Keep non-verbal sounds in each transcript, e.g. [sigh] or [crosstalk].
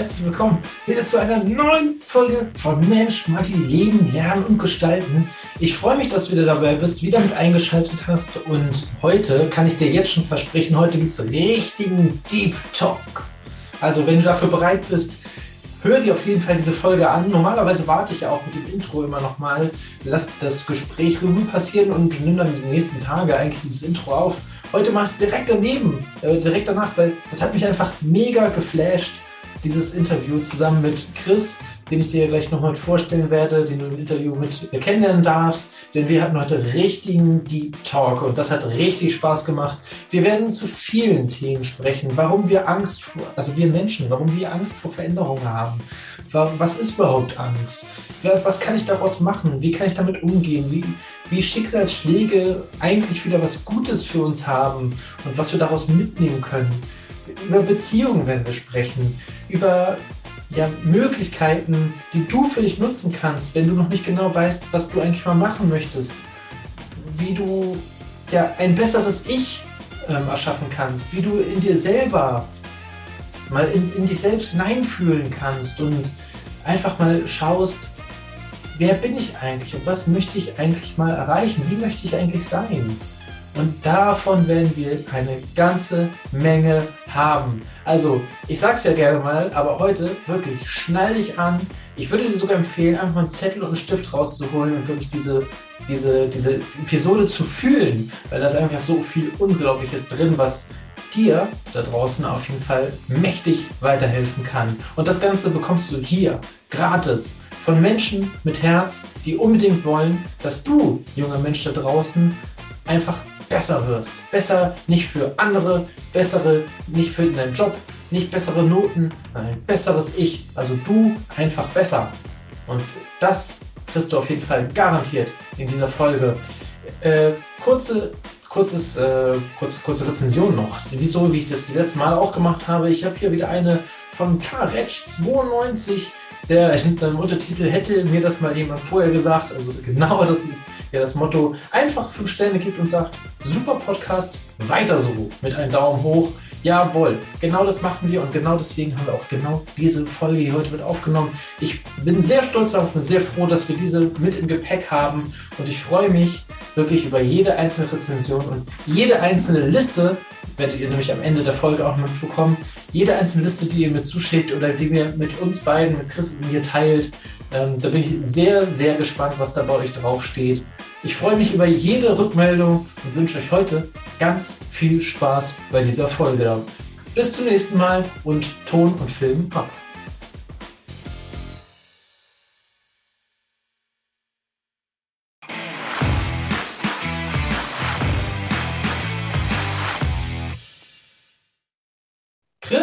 herzlich willkommen wieder zu einer neuen Folge von Mensch, Matti, Leben, Lernen und Gestalten. Ich freue mich, dass du wieder dabei bist, wieder mit eingeschaltet hast und heute kann ich dir jetzt schon versprechen, heute gibt es richtigen Deep Talk. Also wenn du dafür bereit bist, hör dir auf jeden Fall diese Folge an. Normalerweise warte ich ja auch mit dem Intro immer nochmal, lass das Gespräch Revue passieren und nimm dann die nächsten Tage eigentlich dieses Intro auf. Heute machst du direkt daneben, äh, direkt danach, weil das hat mich einfach mega geflasht, dieses Interview zusammen mit Chris, den ich dir gleich nochmal vorstellen werde, den du im Interview mit kennenlernen darfst. Denn wir hatten heute richtigen Deep Talk und das hat richtig Spaß gemacht. Wir werden zu vielen Themen sprechen, warum wir Angst vor, also wir Menschen, warum wir Angst vor Veränderungen haben. Was ist überhaupt Angst? Was kann ich daraus machen? Wie kann ich damit umgehen? Wie, wie Schicksalsschläge eigentlich wieder was Gutes für uns haben und was wir daraus mitnehmen können? Über Beziehungen werden wir sprechen, über ja, Möglichkeiten, die du für dich nutzen kannst, wenn du noch nicht genau weißt, was du eigentlich mal machen möchtest. Wie du ja, ein besseres Ich ähm, erschaffen kannst, wie du in dir selber mal in, in dich selbst hineinfühlen kannst und einfach mal schaust, wer bin ich eigentlich und was möchte ich eigentlich mal erreichen, wie möchte ich eigentlich sein. Und davon werden wir eine ganze Menge haben. Also, ich sag's ja gerne mal, aber heute wirklich schnall dich an. Ich würde dir sogar empfehlen, einfach mal einen Zettel und einen Stift rauszuholen und wirklich diese, diese, diese Episode zu fühlen, weil da ist einfach so viel Unglaubliches drin, was dir da draußen auf jeden Fall mächtig weiterhelfen kann. Und das Ganze bekommst du hier gratis von Menschen mit Herz, die unbedingt wollen, dass du, junger Mensch da draußen, einfach besser wirst. Besser nicht für andere, bessere nicht für deinen Job, nicht bessere Noten, sondern ein besseres Ich. Also du einfach besser. Und das kriegst du auf jeden Fall garantiert in dieser Folge. Äh, kurze, kurzes, äh, kurz, kurze Rezension noch. Wieso, wie ich das die letzten Mal auch gemacht habe. Ich habe hier wieder eine von Karetsch92 der in seinem Untertitel hätte mir das mal jemand vorher gesagt. Also genau das ist ja das Motto. Einfach fünf Sterne gibt und sagt, super Podcast, weiter so mit einem Daumen hoch. Jawohl, genau das machen wir und genau deswegen haben wir auch genau diese Folge hier heute mit aufgenommen. Ich bin sehr stolz darauf und sehr froh, dass wir diese mit im Gepäck haben und ich freue mich wirklich über jede einzelne Rezension und jede einzelne Liste, werdet ihr nämlich am Ende der Folge auch mitbekommen. Jede einzelne Liste, die ihr mir zuschickt oder die ihr mit uns beiden, mit Chris und mir teilt, ähm, da bin ich sehr, sehr gespannt, was da bei euch draufsteht. Ich freue mich über jede Rückmeldung und wünsche euch heute ganz viel Spaß bei dieser Folge. Bis zum nächsten Mal und Ton und Film ab.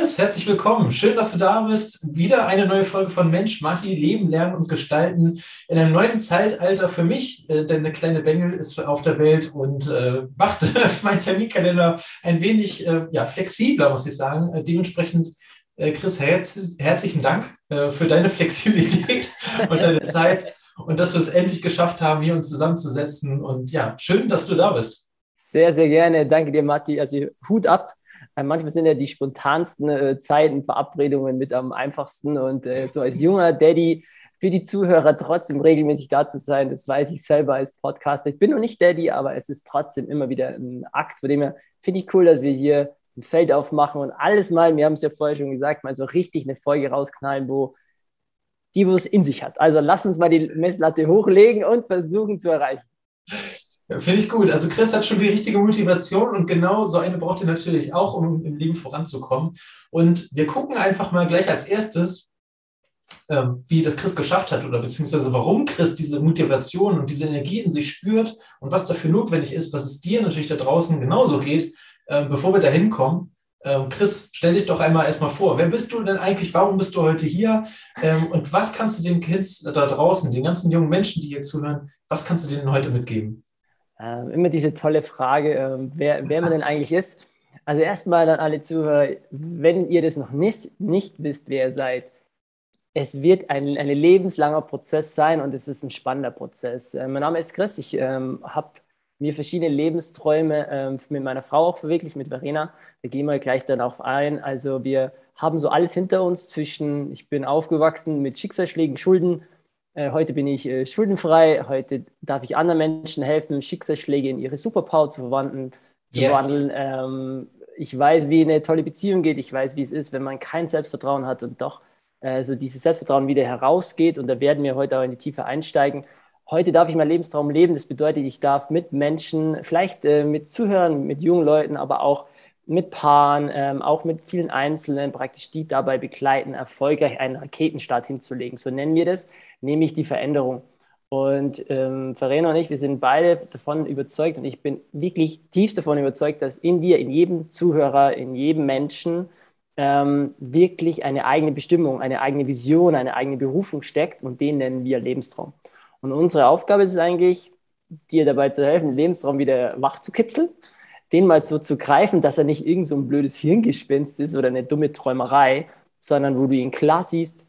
Chris, herzlich willkommen. Schön, dass du da bist. Wieder eine neue Folge von Mensch, Matti, Leben, Lernen und Gestalten in einem neuen Zeitalter für mich, äh, denn eine kleine Bengel ist auf der Welt und äh, macht [laughs] meinen Terminkalender ein wenig äh, ja, flexibler, muss ich sagen. Dementsprechend, Chris, herz herzlichen Dank für deine [laughs] Flexibilität und deine Zeit und dass wir es endlich geschafft haben, hier uns zusammenzusetzen. Und ja, schön, dass du da bist. Sehr, sehr gerne. Danke dir, Matti. Also Hut ab manchmal sind ja die spontansten äh, Zeiten, Verabredungen mit am einfachsten. Und äh, so als junger Daddy für die Zuhörer trotzdem regelmäßig da zu sein, das weiß ich selber als Podcaster. Ich bin noch nicht Daddy, aber es ist trotzdem immer wieder ein Akt, von dem her finde ich cool, dass wir hier ein Feld aufmachen und alles mal, wir haben es ja vorher schon gesagt, mal so richtig eine Folge rausknallen, wo die, wo es in sich hat. Also lass uns mal die Messlatte hochlegen und versuchen zu erreichen. Finde ich gut. Also Chris hat schon die richtige Motivation und genau so eine braucht ihr natürlich auch, um im Leben voranzukommen. Und wir gucken einfach mal gleich als erstes, ähm, wie das Chris geschafft hat oder beziehungsweise warum Chris diese Motivation und diese Energie in sich spürt und was dafür notwendig ist, dass es dir natürlich da draußen genauso geht, äh, bevor wir da hinkommen. Ähm, Chris, stell dich doch einmal erstmal vor. Wer bist du denn eigentlich? Warum bist du heute hier? Ähm, und was kannst du den Kids da draußen, den ganzen jungen Menschen, die hier zuhören, was kannst du denen heute mitgeben? Äh, immer diese tolle Frage, äh, wer, wer man denn eigentlich ist. Also erstmal an alle Zuhörer, wenn ihr das noch nicht, nicht wisst, wer ihr seid, es wird ein, ein lebenslanger Prozess sein und es ist ein spannender Prozess. Äh, mein Name ist Chris, ich ähm, habe mir verschiedene Lebensträume ähm, mit meiner Frau auch verwirklicht, mit Verena. Da gehen wir gleich dann auch ein. Also wir haben so alles hinter uns zwischen, ich bin aufgewachsen mit Schicksalsschlägen, Schulden. Äh, heute bin ich äh, schuldenfrei. Heute darf ich anderen Menschen helfen, Schicksalsschläge in ihre Superpower zu verwandeln. Zu yes. verwandeln. Ähm, ich weiß, wie eine tolle Beziehung geht. Ich weiß, wie es ist, wenn man kein Selbstvertrauen hat und doch äh, so dieses Selbstvertrauen wieder herausgeht. Und da werden wir heute auch in die Tiefe einsteigen. Heute darf ich meinen Lebenstraum leben. Das bedeutet, ich darf mit Menschen, vielleicht äh, mit Zuhörern, mit jungen Leuten, aber auch mit Paaren, ähm, auch mit vielen Einzelnen, praktisch die dabei begleiten, erfolgreich einen Raketenstart hinzulegen. So nennen wir das, nämlich die Veränderung. Und ähm, Verena und ich, wir sind beide davon überzeugt und ich bin wirklich tiefst davon überzeugt, dass in dir, in jedem Zuhörer, in jedem Menschen ähm, wirklich eine eigene Bestimmung, eine eigene Vision, eine eigene Berufung steckt und den nennen wir Lebenstraum. Und unsere Aufgabe ist es eigentlich, dir dabei zu helfen, den Lebenstraum wieder wach zu kitzeln, den mal so zu greifen, dass er nicht irgend so ein blödes Hirngespinst ist oder eine dumme Träumerei, sondern wo du ihn klar siehst,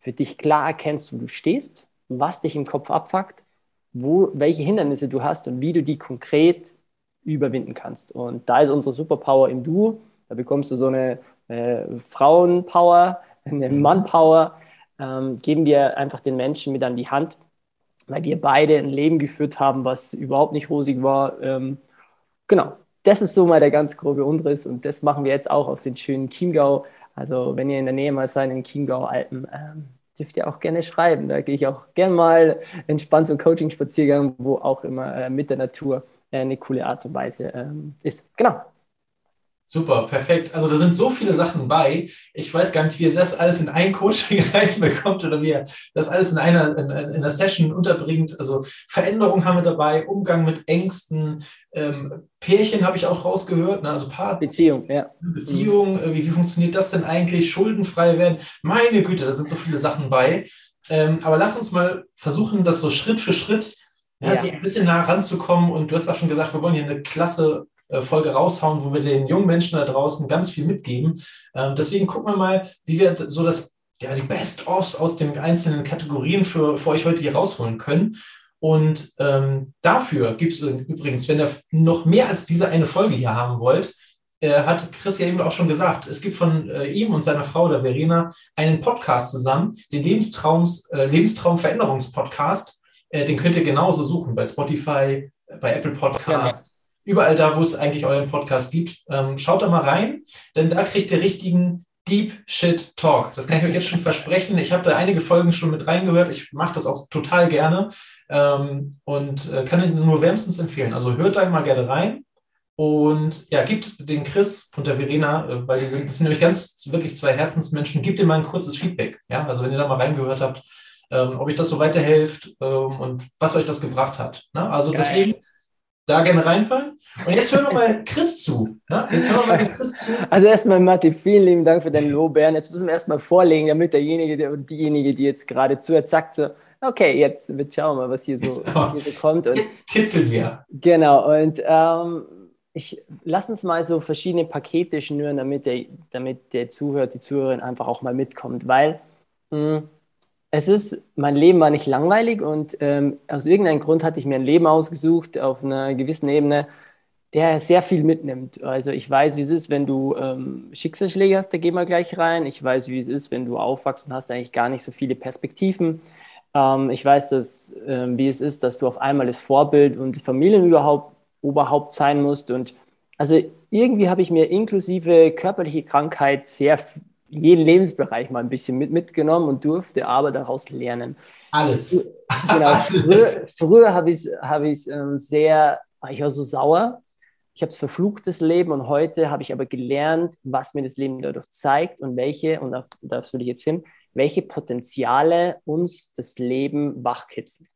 für dich klar erkennst, wo du stehst, was dich im Kopf abfuckt, wo, welche Hindernisse du hast und wie du die konkret überwinden kannst. Und da ist unsere Superpower im Duo. Da bekommst du so eine äh, Frauenpower, eine mhm. Mannpower. Ähm, geben wir einfach den Menschen mit an die Hand, weil wir beide ein Leben geführt haben, was überhaupt nicht rosig war. Ähm, genau, das ist so mal der ganz grobe Umriss und das machen wir jetzt auch aus den schönen Chiemgau. Also wenn ihr in der Nähe mal seid, in Chiemgau-Alpen, ähm, dürft ihr auch gerne schreiben. Da gehe ich auch gerne mal entspannt zum Coaching-Spaziergang, wo auch immer äh, mit der Natur äh, eine coole Art und Weise ähm, ist. Genau. Super, perfekt. Also da sind so viele Sachen bei. Ich weiß gar nicht, wie er das alles in ein Coaching [laughs] reinbekommt oder wie er das alles in einer, in, in einer Session unterbringt. Also Veränderungen haben wir dabei, Umgang mit Ängsten, ähm, Pärchen habe ich auch rausgehört, ne? also Paar. Beziehung, ja. Beziehung, äh, wie, wie funktioniert das denn eigentlich? Schuldenfrei werden. Meine Güte, da sind so viele Sachen bei. Ähm, aber lass uns mal versuchen, das so Schritt für Schritt ja, ja. So ein bisschen nah ranzukommen. Und du hast auch schon gesagt, wir wollen hier eine klasse Folge raushauen, wo wir den jungen Menschen da draußen ganz viel mitgeben. Ähm, deswegen gucken wir mal, wie wir so das, ja, die Best-ofs aus den einzelnen Kategorien für, für euch heute hier rausholen können. Und ähm, dafür gibt es übrigens, wenn ihr noch mehr als diese eine Folge hier haben wollt, äh, hat Chris ja eben auch schon gesagt, es gibt von äh, ihm und seiner Frau, der Verena, einen Podcast zusammen, den Lebenstraums, äh, Lebenstraum-Veränderungspodcast. Äh, den könnt ihr genauso suchen bei Spotify, bei Apple Podcast überall da, wo es eigentlich euren Podcast gibt. Ähm, schaut da mal rein, denn da kriegt ihr richtigen Deep Shit Talk. Das kann ich euch jetzt schon versprechen. Ich habe da einige Folgen schon mit reingehört. Ich mache das auch total gerne ähm, und äh, kann Ihnen nur wärmstens empfehlen. Also hört da mal gerne rein. Und ja, gibt den Chris und der Verena, äh, weil die sind, das sind nämlich ganz wirklich zwei Herzensmenschen, gibt ihr mal ein kurzes Feedback. Ja, also wenn ihr da mal reingehört habt, ähm, ob euch das so weiterhilft ähm, und was euch das gebracht hat. Ne? Also Geil. deswegen da gerne reinhören. Und jetzt hören wir mal Chris zu. Ne? Jetzt hören wir mal Chris zu. Also erstmal, Matti, vielen lieben Dank für deinen Lobären. Jetzt müssen wir erstmal vorlegen, damit derjenige und diejenige, die jetzt gerade zuhört, sagt so, okay, jetzt, schauen wir mal, was hier so, was hier so kommt. Und, jetzt kitzeln wir. Genau, und ähm, ich lass uns mal so verschiedene Pakete schnüren, damit der, damit der Zuhörer, die Zuhörerin einfach auch mal mitkommt, weil mh, hm, es ist, mein Leben war nicht langweilig und ähm, aus irgendeinem Grund hatte ich mir ein Leben ausgesucht auf einer gewissen Ebene, der sehr viel mitnimmt. Also ich weiß, wie es ist, wenn du ähm, Schicksalsschläge hast, da gehen wir gleich rein. Ich weiß, wie es ist, wenn du aufwachst und hast eigentlich gar nicht so viele Perspektiven. Ähm, ich weiß, dass, ähm, wie es ist, dass du auf einmal das Vorbild und Familien überhaupt, sein musst. Und also irgendwie habe ich mir inklusive körperliche Krankheit sehr jeden Lebensbereich mal ein bisschen mit, mitgenommen und durfte aber daraus lernen. Alles. Genau. Alles. Früher, früher habe ich es hab ähm, sehr, ich war so sauer. Ich habe es verflucht, das Leben, und heute habe ich aber gelernt, was mir das Leben dadurch zeigt und welche, und auf das will ich jetzt hin, welche Potenziale uns das Leben wachkitzelt.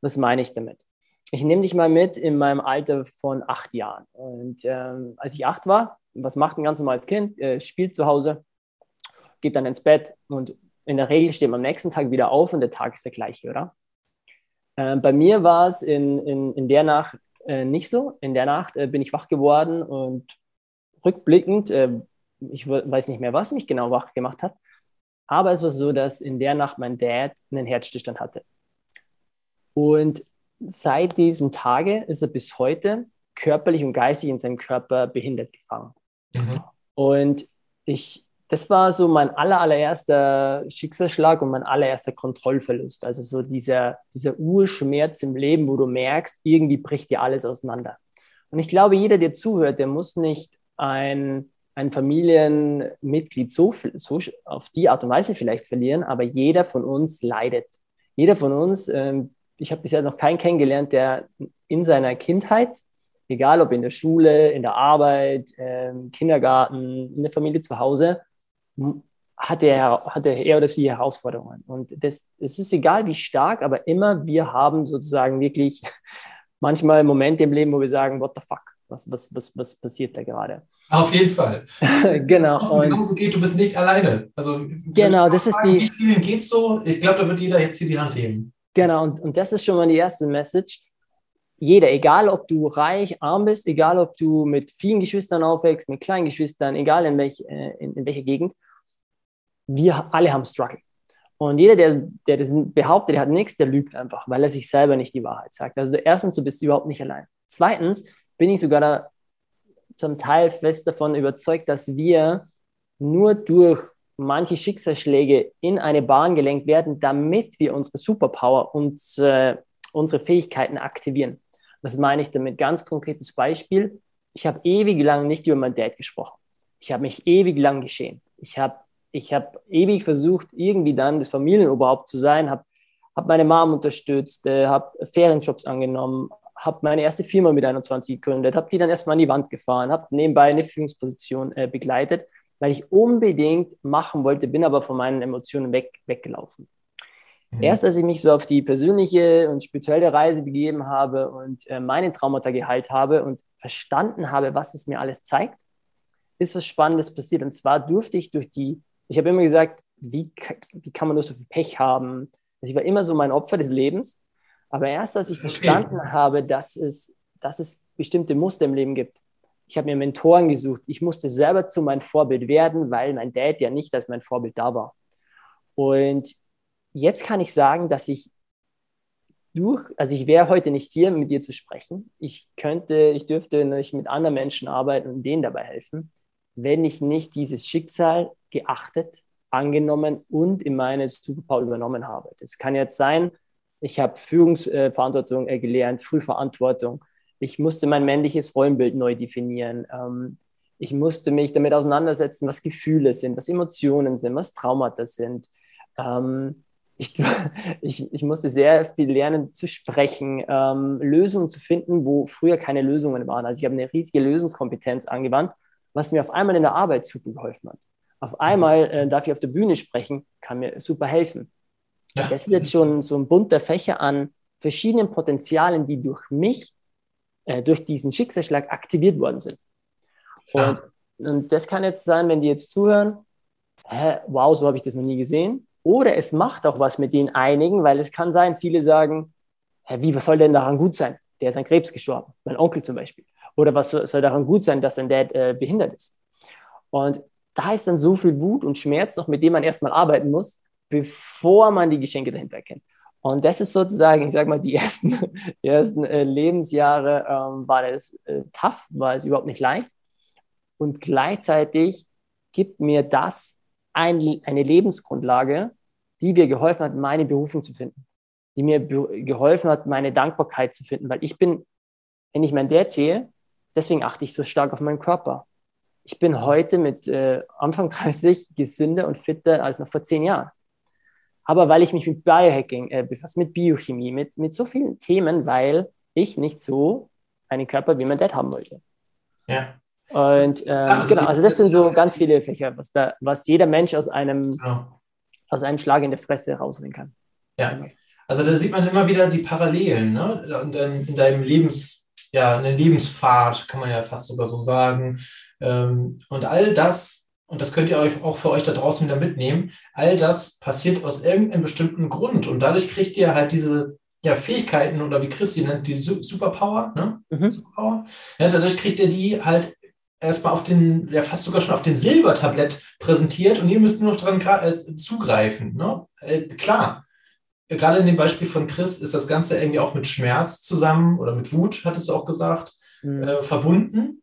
Was meine ich damit? Ich nehme dich mal mit in meinem Alter von acht Jahren. Und ähm, als ich acht war, was macht ein ganz normales Kind? Äh, spielt zu Hause, geht dann ins Bett und in der Regel steht man am nächsten Tag wieder auf und der Tag ist der gleiche, oder? Äh, bei mir war es in, in, in der Nacht äh, nicht so. In der Nacht äh, bin ich wach geworden und rückblickend, äh, ich weiß nicht mehr, was mich genau wach gemacht hat, aber es war so, dass in der Nacht mein Dad einen Herzstillstand hatte. Und seit diesem Tage ist er bis heute körperlich und geistig in seinem Körper behindert gefangen. Mhm. Und ich das war so mein aller, allererster Schicksalsschlag und mein allererster Kontrollverlust. Also so dieser, dieser Urschmerz im Leben, wo du merkst, irgendwie bricht dir alles auseinander. Und ich glaube, jeder, der zuhört, der muss nicht ein, ein Familienmitglied so, so auf die Art und Weise vielleicht verlieren, aber jeder von uns leidet. Jeder von uns, ähm, ich habe bisher noch keinen kennengelernt, der in seiner Kindheit, egal ob in der Schule, in der Arbeit, im Kindergarten, in der Familie zu Hause, hat er, hat er oder sie Herausforderungen. Und das, es ist egal, wie stark, aber immer wir haben sozusagen wirklich [laughs] manchmal Momente im Leben, wo wir sagen, what the fuck, was, was, was, was passiert da gerade? Auf jeden Fall. [laughs] genau. Und genauso geht, du bist nicht alleine. Also, genau, das ist die. Wie vielen geht's so? Ich glaube, da wird jeder jetzt hier die Hand heben. Genau, und, und das ist schon mal die erste Message. Jeder, egal ob du reich, arm bist, egal ob du mit vielen Geschwistern aufwächst, mit kleinen Geschwistern, egal in, welch, äh, in, in welcher Gegend, wir alle haben Struggle. Und jeder, der, der das behauptet, der hat nichts, der lügt einfach, weil er sich selber nicht die Wahrheit sagt. Also erstens, du bist überhaupt nicht allein. Zweitens bin ich sogar da zum Teil fest davon überzeugt, dass wir nur durch manche Schicksalsschläge in eine Bahn gelenkt werden, damit wir unsere Superpower und äh, unsere Fähigkeiten aktivieren. Das meine ich damit ganz konkretes Beispiel. Ich habe ewig lang nicht über mein Dad gesprochen. Ich habe mich ewig lang geschämt. Ich habe ich habe ewig versucht, irgendwie dann das Familienoberhaupt zu sein, habe hab meine Mom unterstützt, äh, habe Ferienjobs angenommen, habe meine erste Firma mit 21 gegründet, habe die dann erstmal an die Wand gefahren, habe nebenbei eine Führungsposition äh, begleitet, weil ich unbedingt machen wollte, bin aber von meinen Emotionen weg, weggelaufen. Mhm. Erst als ich mich so auf die persönliche und spirituelle Reise begeben habe und äh, meine Traumata geheilt habe und verstanden habe, was es mir alles zeigt, ist was Spannendes passiert. Und zwar durfte ich durch die ich habe immer gesagt, wie, wie kann man nur so viel Pech haben? Also ich war immer so mein Opfer des Lebens. Aber erst als ich verstanden okay. habe, dass es, dass es bestimmte Muster im Leben gibt, ich habe mir Mentoren gesucht. Ich musste selber zu meinem Vorbild werden, weil mein Dad ja nicht als mein Vorbild da war. Und jetzt kann ich sagen, dass ich durch, also ich wäre heute nicht hier, mit dir zu sprechen. Ich könnte, ich dürfte nicht mit anderen Menschen arbeiten und denen dabei helfen wenn ich nicht dieses Schicksal geachtet, angenommen und in meine Superpower übernommen habe. Das kann jetzt sein, ich habe Führungsverantwortung äh, gelernt, Frühverantwortung. Ich musste mein männliches Rollenbild neu definieren. Ähm, ich musste mich damit auseinandersetzen, was Gefühle sind, was Emotionen sind, was Traumata sind. Ähm, ich, [laughs] ich, ich, musste sehr viel lernen zu sprechen, ähm, Lösungen zu finden, wo früher keine Lösungen waren. Also ich habe eine riesige Lösungskompetenz angewandt was mir auf einmal in der Arbeit super geholfen hat. Auf einmal äh, darf ich auf der Bühne sprechen, kann mir super helfen. Ja. Das ist jetzt schon so ein bunter Fächer an verschiedenen Potenzialen, die durch mich, äh, durch diesen Schicksalsschlag aktiviert worden sind. Und, und, das kann jetzt sein, wenn die jetzt zuhören, hä, wow, so habe ich das noch nie gesehen. Oder es macht auch was mit den einigen, weil es kann sein, viele sagen, hä, wie, was soll denn daran gut sein? Der ist an Krebs gestorben, mein Onkel zum Beispiel. Oder was soll daran gut sein, dass ein Dad äh, behindert ist? Und da ist dann so viel Wut und Schmerz noch, mit dem man erstmal arbeiten muss, bevor man die Geschenke dahinter erkennt. Und das ist sozusagen, ich sage mal, die [laughs] ersten, die ersten äh, Lebensjahre ähm, war das äh, tough, war es überhaupt nicht leicht. Und gleichzeitig gibt mir das ein, eine Lebensgrundlage, die mir geholfen hat, meine Berufung zu finden, die mir geholfen hat, meine Dankbarkeit zu finden, weil ich bin, wenn ich mein Dad sehe, Deswegen achte ich so stark auf meinen Körper. Ich bin heute mit äh, Anfang [laughs] 30 gesünder und fitter als noch vor zehn Jahren. Aber weil ich mich mit Biohacking äh, befasse, mit Biochemie, mit, mit so vielen Themen, weil ich nicht so einen Körper wie mein Dad haben wollte. Ja. Und ähm, also genau, also das sind so ganz viele Fächer, was, da, was jeder Mensch aus einem, genau. aus einem Schlag in der Fresse rausholen kann. Ja, also da sieht man immer wieder die Parallelen ne? Und, in deinem Lebens, ja, eine Lebenspfad, kann man ja fast sogar so sagen. Ähm, und all das, und das könnt ihr euch auch für euch da draußen wieder mitnehmen, all das passiert aus irgendeinem bestimmten Grund. Und dadurch kriegt ihr halt diese ja, Fähigkeiten oder wie Christi nennt, die Superpower, ne? Mhm. Superpower. Ja, dadurch kriegt ihr die halt erstmal auf den, ja fast sogar schon auf den Silbertablett präsentiert und ihr müsst nur noch dran äh, zugreifen. Ne? Äh, klar, gerade in dem Beispiel von Chris ist das Ganze irgendwie auch mit Schmerz zusammen oder mit Wut, hattest du auch gesagt, mhm. äh, verbunden.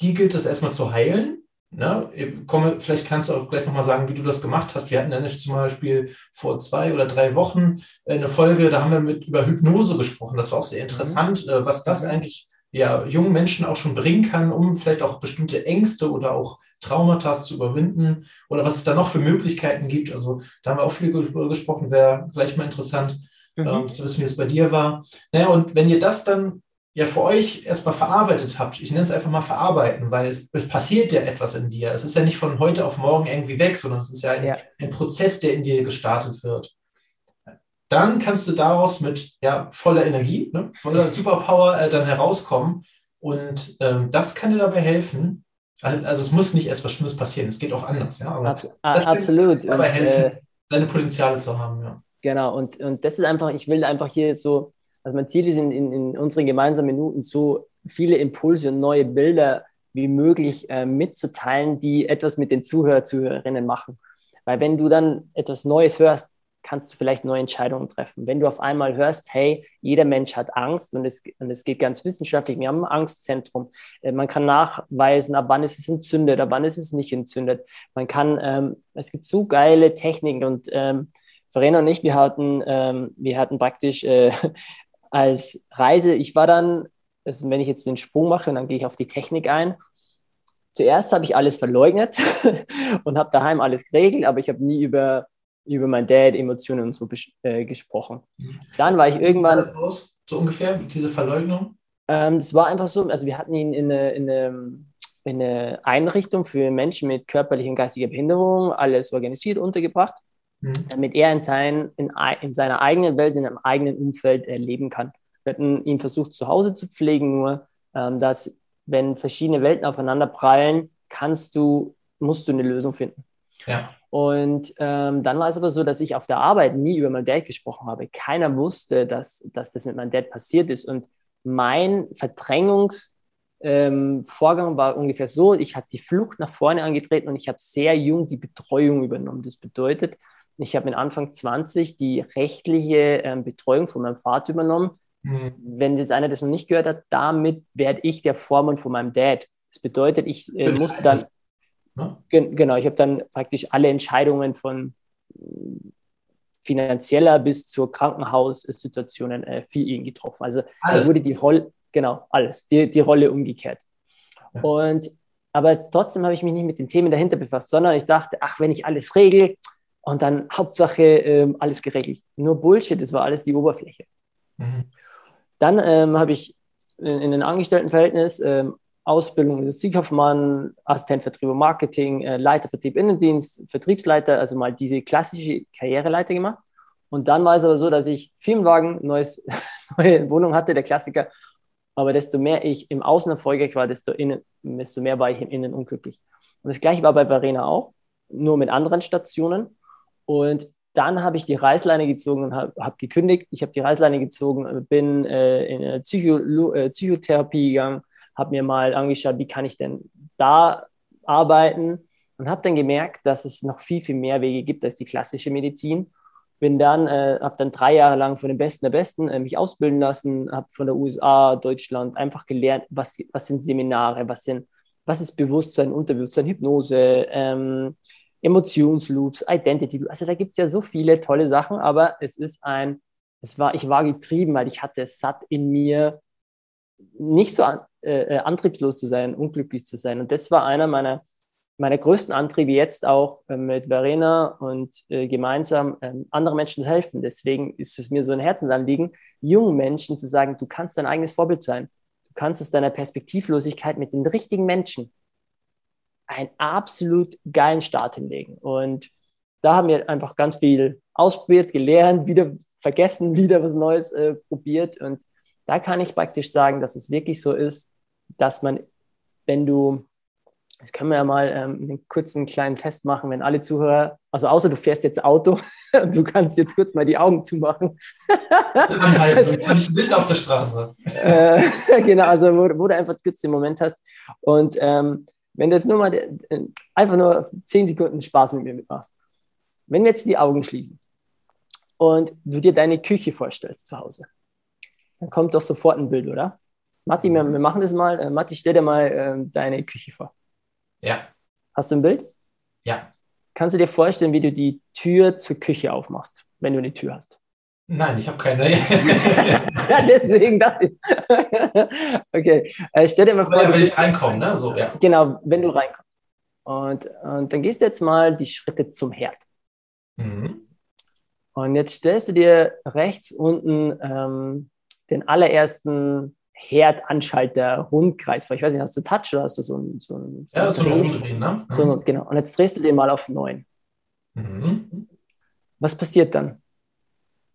Die gilt es erstmal zu heilen. Ne? Komme, vielleicht kannst du auch gleich nochmal sagen, wie du das gemacht hast. Wir hatten ja zum Beispiel vor zwei oder drei Wochen äh, eine Folge, da haben wir mit über Hypnose gesprochen. Das war auch sehr mhm. interessant, mhm. was das mhm. eigentlich ja, jungen Menschen auch schon bringen kann, um vielleicht auch bestimmte Ängste oder auch Traumata zu überwinden oder was es da noch für Möglichkeiten gibt. Also da haben wir auch viel gesprochen, wäre gleich mal interessant mhm. ähm, zu wissen, wie es bei dir war. Naja, und wenn ihr das dann ja für euch erstmal verarbeitet habt, ich nenne es einfach mal verarbeiten, weil es, es, passiert ja etwas in dir. Es ist ja nicht von heute auf morgen irgendwie weg, sondern es ist ja ein, ja. ein Prozess, der in dir gestartet wird. Dann kannst du daraus mit ja, voller Energie, ne, voller Superpower äh, dann herauskommen. Und ähm, das kann dir dabei helfen. Also es muss nicht erst was Schlimmes passieren, es geht auch anders. Ja? Aber Ab, das absolut. dabei helfen, äh, deine Potenziale zu haben. Ja. Genau, und, und das ist einfach, ich will einfach hier so also mein Ziel ist in, in, in unseren gemeinsamen Minuten so viele Impulse und neue Bilder wie möglich äh, mitzuteilen, die etwas mit den Zuhörer, Zuhörerinnen machen. Weil wenn du dann etwas Neues hörst, kannst du vielleicht neue Entscheidungen treffen. Wenn du auf einmal hörst, hey, jeder Mensch hat Angst und es, und es geht ganz wissenschaftlich, wir haben ein Angstzentrum. Äh, man kann nachweisen, ab wann ist es entzündet, ab wann ist es nicht entzündet. Man kann, ähm, es gibt so geile Techniken und ähm, Verena und ich, wir hatten, ähm, wir hatten praktisch äh, [laughs] als Reise, ich war dann, also wenn ich jetzt den Sprung mache und dann gehe ich auf die Technik ein, zuerst habe ich alles verleugnet [laughs] und habe daheim alles geregelt, aber ich habe nie über, über mein Dad, Emotionen und so äh, gesprochen. Dann war ich irgendwann. Wie sah das aus, so ungefähr, diese Verleugnung? Ähm, das war einfach so, also wir hatten ihn in eine, in eine, in eine Einrichtung für Menschen mit körperlicher und geistiger Behinderung, alles organisiert, untergebracht mhm. damit er in, sein, in, in, seiner eigenen Welt, in einem eigenen Umfeld äh, leben kann. Wir hatten ihn versucht, zu Hause zu pflegen, nur ähm, dass, wenn verschiedene Welten aufeinander prallen, kannst du, musst du eine Lösung finden. Ja. Und ähm, dann war es aber so, dass ich auf der Arbeit nie über mein Dad gesprochen habe. Keiner wusste, dass, dass das mit meinem Dad passiert ist. Und mein Verdrängungsvorgang ähm, war ungefähr so, ich hatte die Flucht nach vorne angetreten und ich habe sehr jung die Betreuung übernommen. Das bedeutet, ich habe mit Anfang 20 die rechtliche ähm, Betreuung von meinem Vater übernommen. Mhm. Wenn jetzt einer das noch nicht gehört hat, damit werde ich der Vormann von meinem Dad. Das bedeutet, ich äh, musste dann, ne? gen genau, ich habe dann praktisch alle Entscheidungen von finanzieller bis zur Krankenhaussituationen äh, für ihn getroffen. Also wurde die Rolle, genau, alles, die, die Rolle umgekehrt. Ja. Und aber trotzdem habe ich mich nicht mit den Themen dahinter befasst, sondern ich dachte, ach, wenn ich alles regel, und dann Hauptsache ähm, alles geregelt. Nur Bullshit, das war alles die Oberfläche. Mhm. Dann ähm, habe ich in, in einem Angestelltenverhältnis ähm, Ausbildung Industriekaufmann, Assistent Vertrieb und Marketing, äh, Leiter Vertrieb Innendienst, Vertriebsleiter, also mal diese klassische Karriereleiter gemacht. Und dann war es aber so, dass ich Firmenwagen, neues, [laughs] neue Wohnung hatte, der Klassiker. Aber desto mehr ich im Außen erfolgreich war, desto, innen, desto mehr war ich im Innen unglücklich. Und das gleiche war bei Verena auch, nur mit anderen Stationen. Und dann habe ich die Reißleine gezogen und habe hab gekündigt. Ich habe die Reißleine gezogen, bin äh, in Psycho äh, Psychotherapie gegangen, habe mir mal angeschaut, wie kann ich denn da arbeiten und habe dann gemerkt, dass es noch viel, viel mehr Wege gibt als die klassische Medizin. Bin dann, äh, habe dann drei Jahre lang von den Besten der Besten äh, mich ausbilden lassen, habe von der USA, Deutschland einfach gelernt, was, was sind Seminare, was, sind, was ist Bewusstsein, Unterbewusstsein, Hypnose, ähm, Emotionsloops, Identity. Also da gibt es ja so viele tolle Sachen, aber es ist ein, es war, ich war getrieben, weil ich hatte es satt in mir, nicht so äh, äh, antriebslos zu sein, unglücklich zu sein. Und das war einer meiner, meiner größten Antriebe jetzt auch äh, mit Verena und äh, gemeinsam ähm, anderen Menschen zu helfen. Deswegen ist es mir so ein Herzensanliegen, jungen Menschen zu sagen, du kannst dein eigenes Vorbild sein. Du kannst aus deiner Perspektivlosigkeit mit den richtigen Menschen einen absolut geilen Start hinlegen. Und da haben wir einfach ganz viel ausprobiert, gelernt, wieder vergessen, [laughs] wieder was Neues äh, probiert. Und da kann ich praktisch sagen, dass es wirklich so ist, dass man, wenn du, das können wir ja mal ähm, einen kurzen kleinen Test machen, wenn alle Zuhörer, also außer du fährst jetzt Auto und [laughs] du kannst jetzt kurz mal die Augen zumachen. Du ein Bild auf der Straße. äh, [laughs] genau, also wo, wo, du einfach kurz den Moment hast. Und ähm, wenn du jetzt nur mal äh, einfach nur zehn Sekunden Spaß mit mir mitmachst, wenn wir jetzt die Augen schließen und du dir deine Küche vorstellst zu Hause, dann kommt doch sofort ein Bild, oder? Matti, wir, wir machen das mal. Äh, Matti, stell dir mal äh, deine Küche vor. Ja. Hast du ein Bild? Ja. Kannst du dir vorstellen, wie du die Tür zur Küche aufmachst, wenn du eine Tür hast? Nein, ich habe keine. [laughs] ja, deswegen dachte ich. [laughs] okay, äh, stell dir mal vor. Ja, wenn ich reinkomme, ne? So, ja. Genau, wenn du reinkommst. Und, und dann gehst du jetzt mal die Schritte zum Herd. Mhm. Und jetzt stellst du dir rechts unten ähm, den allerersten Herdanschalter Rundkreis. Ich weiß nicht, hast du Touch oder hast du so ein. So ein so ja, so ein Rumdrehen, ne? So ein, genau. Und jetzt drehst du den mal auf 9. Mhm. Was passiert dann?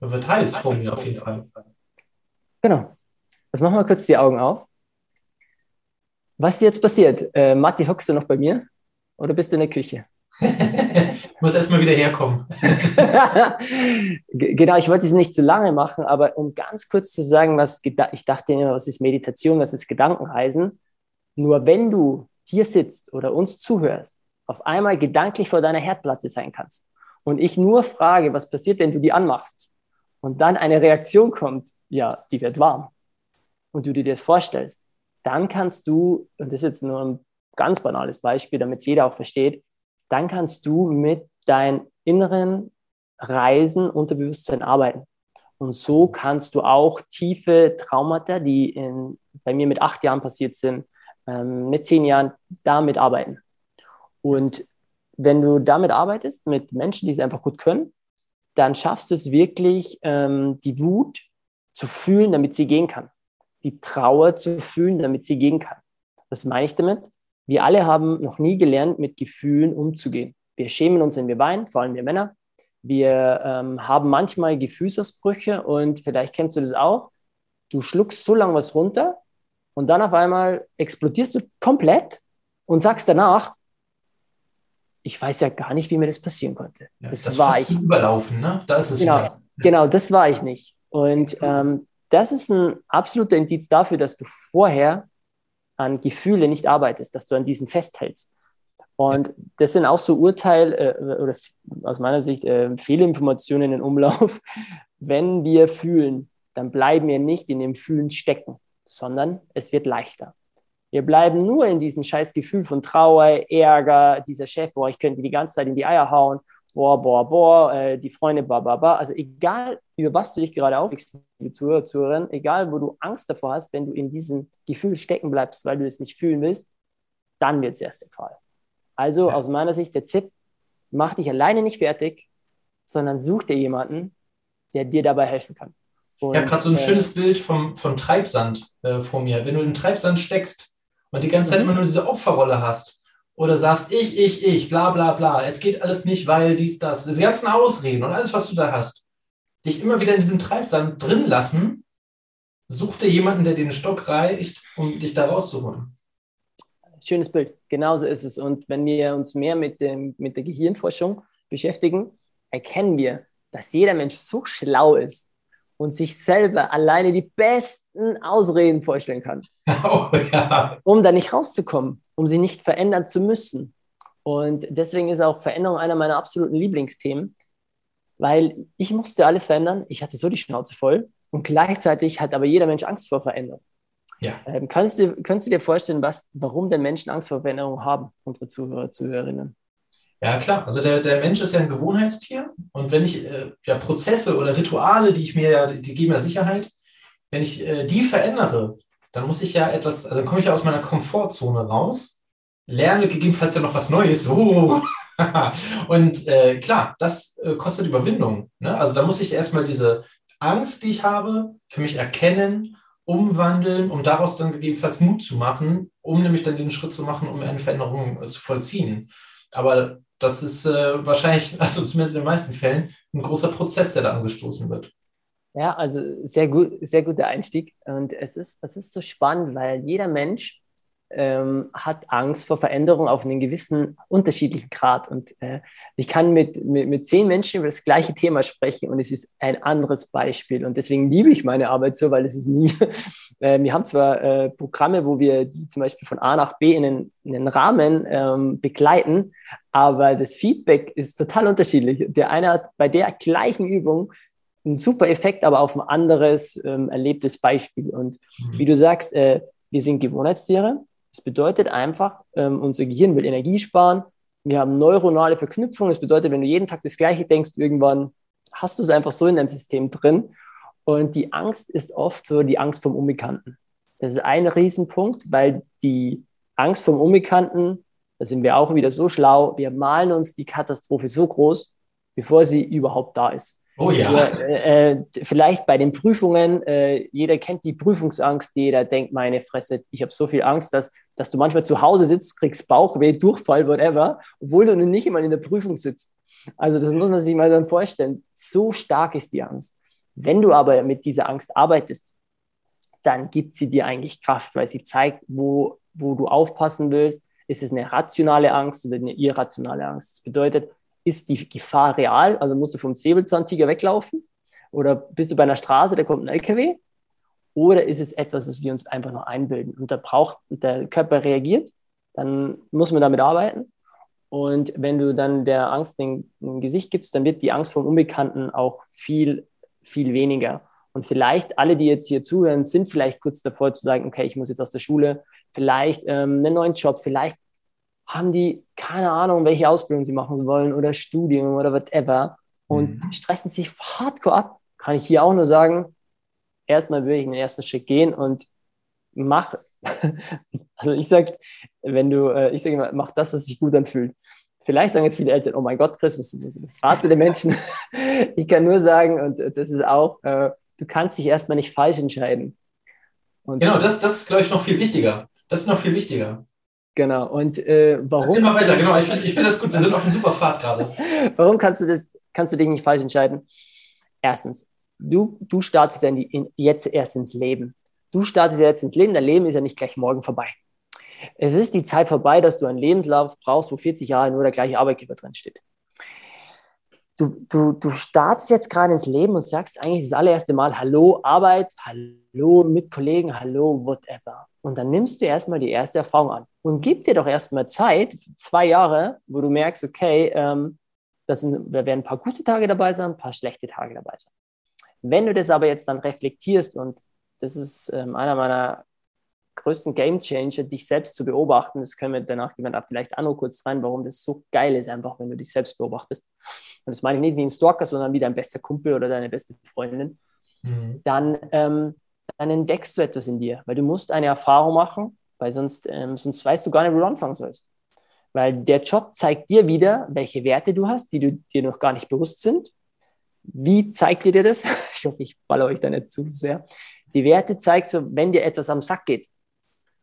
Er wird heiß vor mir auf jeden Fall. Genau. Jetzt machen wir kurz die Augen auf. Was jetzt passiert? Äh, Matti, hockst du noch bei mir? Oder bist du in der Küche? Ich muss erstmal wieder herkommen. [laughs] genau, ich wollte es nicht zu lange machen, aber um ganz kurz zu sagen, was ich dachte immer, was ist Meditation, was ist Gedankenreisen. Nur wenn du hier sitzt oder uns zuhörst, auf einmal gedanklich vor deiner Herdplatte sein kannst und ich nur frage, was passiert, wenn du die anmachst und dann eine Reaktion kommt, ja, die wird warm und du dir das vorstellst, dann kannst du, und das ist jetzt nur ein ganz banales Beispiel, damit es jeder auch versteht, dann kannst du mit deinem inneren Reisen, Unterbewusstsein arbeiten. Und so kannst du auch tiefe Traumata, die in, bei mir mit acht Jahren passiert sind, ähm, mit zehn Jahren damit arbeiten. Und wenn du damit arbeitest, mit Menschen, die es einfach gut können, dann schaffst du es wirklich, ähm, die Wut zu fühlen, damit sie gehen kann. Die Trauer zu fühlen, damit sie gehen kann. Was meine ich damit? Wir alle haben noch nie gelernt, mit Gefühlen umzugehen. Wir schämen uns, wenn wir weinen, vor allem wir Männer. Wir ähm, haben manchmal Gefühlsausbrüche und vielleicht kennst du das auch. Du schluckst so lange was runter und dann auf einmal explodierst du komplett und sagst danach, ich weiß ja gar nicht, wie mir das passieren konnte. Ja, das, das war ich. Überlaufen, ne? Da ist es genau, wieder. genau, das war ich nicht. Und ähm, das ist ein absoluter Indiz dafür, dass du vorher an Gefühle nicht arbeitest, dass du an diesen festhältst. Und das sind auch so Urteil äh, oder aus meiner Sicht äh, Fehlinformationen in Umlauf. [laughs] Wenn wir fühlen, dann bleiben wir nicht in dem Fühlen stecken, sondern es wird leichter. Wir bleiben nur in diesem scheiß Gefühl von Trauer, Ärger, dieser Chef, boah, ich könnte die ganze Zeit in die Eier hauen, boah, boah, boah, äh, die Freunde, ba, ba, ba. Also egal, über was du dich gerade aufregst, liebe Zuhörer, Zuhörerin, egal, wo du Angst davor hast, wenn du in diesem Gefühl stecken bleibst, weil du es nicht fühlen willst, dann wird es erst der Fall. Also ja. aus meiner Sicht der Tipp, mach dich alleine nicht fertig, sondern such dir jemanden, der dir dabei helfen kann. Und, ich habe gerade so ein äh, schönes Bild vom, von Treibsand äh, vor mir. Wenn du in Treibsand steckst und die ganze Zeit mhm. immer nur diese Opferrolle hast, oder sagst ich, ich, ich, bla bla bla, es geht alles nicht, weil dies, das, diese ganzen Ausreden und alles, was du da hast, dich immer wieder in diesem Treibsand drin lassen, such dir jemanden, der den Stock reicht, um dich da rauszuholen. Schönes Bild, genauso ist es. Und wenn wir uns mehr mit, dem, mit der Gehirnforschung beschäftigen, erkennen wir, dass jeder Mensch so schlau ist, und sich selber alleine die besten Ausreden vorstellen kann. [laughs] Oh, ja. Um da nicht rauszukommen, um sie nicht verändern zu müssen. Und deswegen ist auch Veränderung einer meiner absoluten Lieblingsthemen, weil ich musste alles verändern. Ich hatte so die Schnauze voll und gleichzeitig hat aber jeder Mensch Angst vor Veränderung. Ja. Ähm, kannst, du, kannst du dir vorstellen, was, warum denn Menschen Angst vor Veränderung haben, unsere Zuhörer, Zuhörerinnen? Ja, klar. Also der, der Mensch ist ja ein Gewohnheitstier. Und wenn ich äh, ja, Prozesse oder Rituale, die ich mir ja, die geben ja Sicherheit, wenn ich äh, die verändere, dann muss ich ja etwas, also dann komme ich ja aus meiner Komfortzone raus, lerne gegebenenfalls ja noch was Neues. Oh. [laughs] und äh, klar, das äh, kostet Überwindung. Ne? Also da muss ich erstmal diese Angst, die ich habe, für mich erkennen, umwandeln, um daraus dann gegebenenfalls Mut zu machen, um nämlich dann den Schritt zu machen, um eine Veränderung äh, zu vollziehen. Aber das ist äh, wahrscheinlich, [laughs] also zumindest in den meisten Fällen, ein großer Prozess, der da angestoßen wird. Ja, also sehr gut, sehr guter Einstieg. Und es ist, es ist so spannend, weil jeder Mensch ähm, hat Angst vor Veränderung auf einen gewissen unterschiedlichen Grad. Und äh, ich kann mit, mit, mit zehn Menschen über das gleiche Thema sprechen und es ist ein anderes Beispiel. Und deswegen liebe ich meine Arbeit so, weil es ist nie. [laughs] Äh, wir haben zwar äh, Programme, wo wir die zum Beispiel von A nach B in einen, in einen Rahmen ähm, begleiten, aber das Feedback ist total unterschiedlich. Der eine hat bei der gleichen Übung einen super Effekt, aber auf ein anderes ähm, erlebtes Beispiel. Und mhm. wie du sagst, äh, wir sind Gewohnheitstiere Das bedeutet einfach, ähm, unser Gehirn will Energie sparen. Wir haben neuronale Verknüpfungen. Das bedeutet, wenn du jeden Tag das Gleiche denkst, irgendwann hast du es einfach so in deinem System drin. Und die Angst ist oft so die Angst vom Unbekannten. Das ist ein Riesenpunkt, weil die Angst vom Unbekannten, da sind wir auch wieder so schlau, wir malen uns die Katastrophe so groß, bevor sie überhaupt da ist. Oh ja. Äh, äh, vielleicht bei den Prüfungen, äh, jeder kennt die Prüfungsangst, jeder denkt, meine Fresse, ich habe so viel Angst, dass, dass du manchmal zu Hause sitzt, kriegst Bauchweh, Durchfall, whatever, obwohl du nicht immer in der Prüfung sitzt. Also das muss man sich mal dann vorstellen. So stark ist die Angst. Wenn du aber mit dieser Angst arbeitest, dann gibt sie dir eigentlich Kraft, weil sie zeigt, wo, wo du aufpassen willst. Ist es eine rationale Angst oder eine irrationale Angst? Das bedeutet, ist die Gefahr real? Also musst du vom Säbelzahntiger weglaufen? Oder bist du bei einer Straße, da kommt ein LKW? Oder ist es etwas, was wir uns einfach noch einbilden? Und da braucht, der Körper reagiert, dann muss man damit arbeiten. Und wenn du dann der Angst ein, ein Gesicht gibst, dann wird die Angst vom Unbekannten auch viel, viel weniger. Und vielleicht alle, die jetzt hier zuhören, sind vielleicht kurz davor zu sagen, okay, ich muss jetzt aus der Schule, vielleicht ähm, einen neuen Job, vielleicht haben die keine Ahnung, welche Ausbildung sie machen wollen oder Studium oder whatever und mhm. stressen sich hardcore ab. Kann ich hier auch nur sagen, erstmal würde ich in den ersten Schritt gehen und mach, [laughs] also ich sag, wenn du, äh, ich sage immer, mach das, was sich gut anfühlt. Vielleicht sagen jetzt viele Eltern, oh mein Gott, Chris, das, das, das ratst du den Menschen. [laughs] ich kann nur sagen, und das ist auch, äh, du kannst dich erstmal nicht falsch entscheiden. Und genau, das, das ist, glaube ich, noch viel wichtiger. Das ist noch viel wichtiger. Genau. Und äh, warum? Erzähl mal weiter, genau. Ich finde ich find das gut. Wir sind auf einer super Fahrt gerade. [laughs] warum kannst du, das, kannst du dich nicht falsch entscheiden? Erstens, du, du startest ja in die, in, jetzt erst ins Leben. Du startest ja jetzt ins Leben. Dein Leben ist ja nicht gleich morgen vorbei. Es ist die Zeit vorbei, dass du einen Lebenslauf brauchst, wo 40 Jahre nur der gleiche Arbeitgeber drin steht du, du, du startest jetzt gerade ins Leben und sagst eigentlich das allererste Mal Hallo Arbeit, Hallo mit Kollegen, Hallo whatever. Und dann nimmst du erstmal die erste Erfahrung an und gib dir doch erstmal Zeit, zwei Jahre, wo du merkst, okay, ähm, das sind, da werden ein paar gute Tage dabei sein, ein paar schlechte Tage dabei sein. Wenn du das aber jetzt dann reflektierst und das ist ähm, einer meiner größten Game Changer, dich selbst zu beobachten. Das können wir danach jemand ab vielleicht auch noch kurz rein, warum das so geil ist, einfach wenn du dich selbst beobachtest. Und das meine ich nicht wie ein Stalker, sondern wie dein bester Kumpel oder deine beste Freundin. Mhm. Dann, ähm, dann entdeckst du etwas in dir, weil du musst eine Erfahrung machen, weil sonst, ähm, sonst weißt du gar nicht, wo du anfangen sollst. Weil der Job zeigt dir wieder, welche Werte du hast, die du dir noch gar nicht bewusst sind. Wie zeigt dir das? [laughs] Ich hoffe, ich baller euch da nicht zu sehr. Die Werte zeigst du, wenn dir etwas am Sack geht.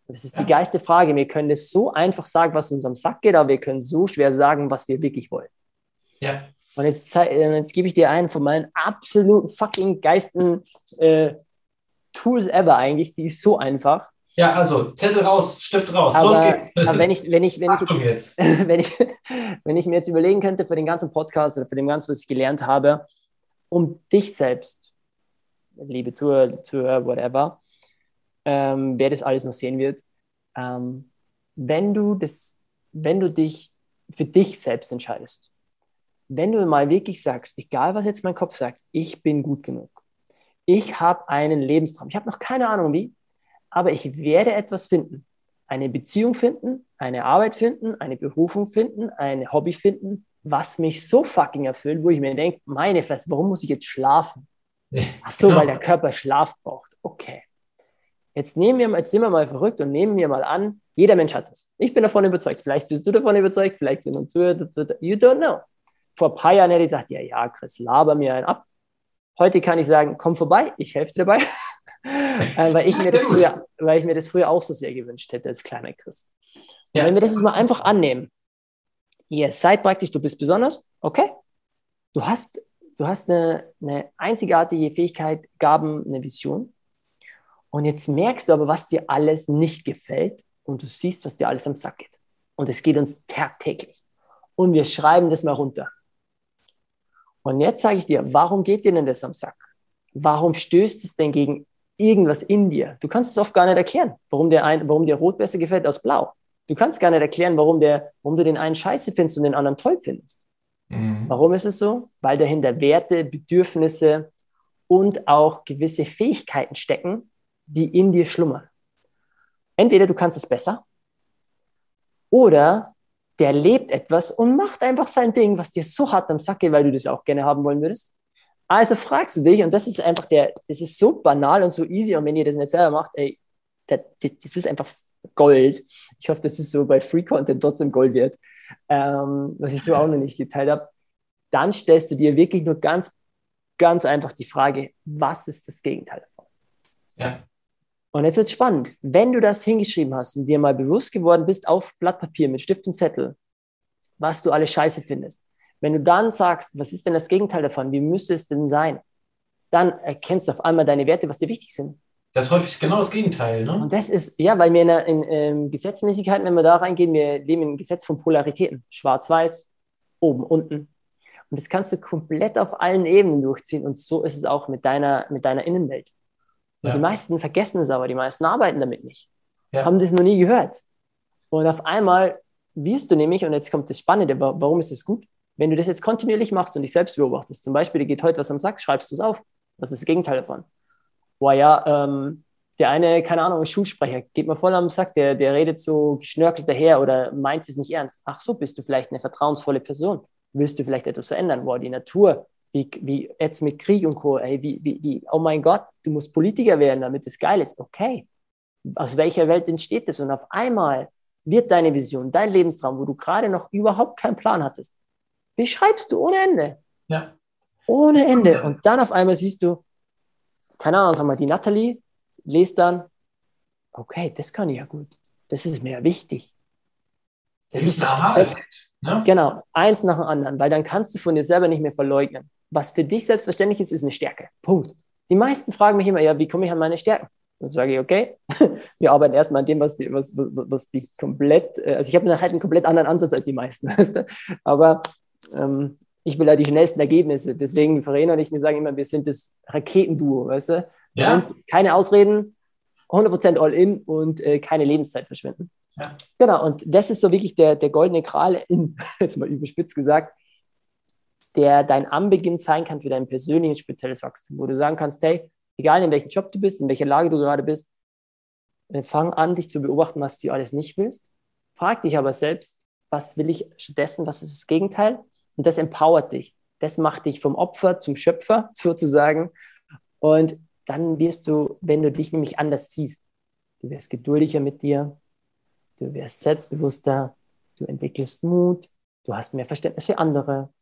Das ist die geilste Frage. Wir können das so einfach sagen, was uns am Sack geht, aber wir können so schwer sagen, was wir wirklich wollen. Ja. Und jetzt, äh, jetzt gebe ich dir einen von meinen absoluten fucking geisten äh, Tools ever eigentlich. Die ist so einfach. Ja, also Zettel raus, Stift raus, aber, los geht's. Aber wenn ich, wenn ich, wenn ich, jetzt, [laughs] wenn ich, wenn ich mir jetzt überlegen könnte für den ganzen Podcast oder für den ganzen, was ich gelernt habe, um dich selbst, liebe Zuhörer, Zuhörer whatever, ähm, wer das alles noch sehen wird. Ähm, wenn du das, wenn du dich für dich selbst entscheidest, wenn du mal wirklich sagst, egal was jetzt mein Kopf sagt, ich bin gut genug, ich habe einen Lebenstraum, ich habe noch keine Ahnung wie, aber ich werde etwas finden, eine Beziehung finden, eine Arbeit finden, eine Berufung finden, ein Hobby finden, was mich so fucking erfüllt, wo ich mir denke, meine Fresse, warum muss ich jetzt schlafen? Ach so, genau. weil der Körper Schlaf braucht. Okay. Jetzt nehmen wir mal, jetzt sind wir mal verrückt und nehmen wir mal an, jeder Mensch hat das. Ich bin davon überzeugt. Vielleicht bist du davon überzeugt, vielleicht sind uns Zuhörer, you don't know. Vor ein paar Jahren hätte ich gesagt, ja, ja, Chris, laber mir einen ab. Heute kann ich sagen, komm vorbei, ich helfe dir dabei. [laughs] äh, weil, ich mir das früher, weil ich mir das früher auch so sehr gewünscht hätte als kleiner Chris. Ja. wenn wir das jetzt mal einfach annehmen, ihr seid praktisch, du bist besonders, okay? Du hast, du hast eine, eine einzigartige Fähigkeit, Gaben, eine Vision. Und jetzt merkst du aber, was dir alles nicht gefällt und du siehst, was dir alles am Sack geht. Und es geht uns tagtäglich. Und wir schreiben das mal runter. Und jetzt sage ich dir, warum geht dir denn das am Sack? Warum stößt es denn gegen irgendwas in dir? Du kannst es oft gar nicht erklären, warum dir, ein, warum dir Rot besser gefällt als Blau. Du kannst gar nicht erklären, warum, der, warum du den einen scheiße findest und den anderen toll findest. Mhm. Warum ist es so? Weil dahinter Werte, Bedürfnisse und auch gewisse Fähigkeiten stecken, die in dir schlummern. Entweder du kannst es besser Oder der lebt etwas und macht einfach sein Ding, was dir so hart am Sack geht, weil du das auch gerne haben wollen würdest. Also fragst du dich, und das ist einfach der, das ist so banal und so easy, und wenn ihr das nicht selber macht, ey, das, das ist einfach Gold. Ich hoffe, dass es so bei Free Content trotzdem Gold wird, ähm, was ich so auch noch nicht geteilt habe. Dann stellst du dir wirklich nur ganz, ganz einfach die Frage, was ist das Gegenteil davon? Ja. Und jetzt wird es spannend. Wenn du das hingeschrieben hast und dir mal bewusst geworden bist auf Blatt Papier mit Stift und Zettel, was du alles scheiße findest, wenn du dann sagst, was ist denn das Gegenteil davon, wie müsste es denn sein, dann erkennst du auf einmal deine Werte, was dir wichtig sind. Das ist häufig genau das Gegenteil, ne? Und das ist, ja, weil wir in, in, in ähm, Gesetzmäßigkeiten, wenn wir da reingehen, wir leben in einem Gesetz von Polaritäten. Schwarz-Weiß, oben, unten. Und das kannst du komplett auf allen Ebenen durchziehen. Und so ist es auch mit deiner, mit deiner Innenwelt. Ja. Die meisten vergessen es aber, die meisten arbeiten damit nicht. Ja. Haben das noch nie gehört. Und auf einmal wirst du nämlich, und jetzt kommt das Spannende, warum ist es gut? Wenn du das jetzt kontinuierlich machst und dich selbst beobachtest, zum Beispiel, dir geht heute was am Sack, schreibst du es auf. Was ist das Gegenteil davon? Boah, ja, ähm, der eine, keine Ahnung, Schulsprecher, geht mir voll am Sack, der, der redet so geschnörkelt daher oder meint es nicht ernst. Ach so, bist du vielleicht eine vertrauensvolle Person? Willst du vielleicht etwas verändern? Boah, die Natur, wie, wie jetzt mit Krieg und Co., ey, wie, wie, wie, oh mein Gott, du musst Politiker werden, damit es geil ist. Okay, aus welcher Welt entsteht das? Und auf einmal wird deine Vision, dein Lebenstraum, wo du gerade noch überhaupt keinen Plan hattest, beschreibst du ohne Ende. Ja. Ohne Ende. Und dann auf einmal siehst du, keine Ahnung, sag mal, die Natalie lest dann, okay, das kann ich ja gut. Das ist mir wichtig. Das, ist der Aha-Effekt. Ne? Genau, eins nach dem anderen, weil dann kannst du von dir selber nicht mehr verleugnen was für dich selbstverständlich ist, ist eine Stärke. Punkt. Die meisten fragen mich immer, ja, wie komme ich an meine Stärken? Und sage ich, okay, [laughs] wir arbeiten erstmal an dem, was, die, was, was dich komplett, äh, also ich habe halt einen komplett anderen Ansatz als die meisten, [laughs] weißt du? aber ähm, ich will ja die schnellsten Ergebnisse. Deswegen, Verena und ich, wir sagen immer, wir sind das Raketenduo, weißt du? Ja. keine Ausreden, 100% All-In und äh, keine Lebenszeit verschwenden. Ja. Genau, und das ist so wirklich der, der goldene Kral in, [laughs] jetzt mal überspitzt gesagt, der dein Anbeginn sein kann für dein persönliches spezielles Wachstum, wo du sagen kannst, hey, egal in welchem Job du bist, in welcher Lage du gerade bist, äh, fang an, dich zu beobachten, was du alles nicht willst. Frag dich aber selbst, was will ich stattdessen, was ist das Gegenteil? Und das empowert dich. Das macht dich vom Opfer zum Schöpfer [laughs] sozusagen. Und dann wirst du, wenn du dich nämlich anders siehst, du wirst geduldiger mit dir, du wirst selbstbewusster, du entwickelst Mut, du hast mehr Verständnis für andere,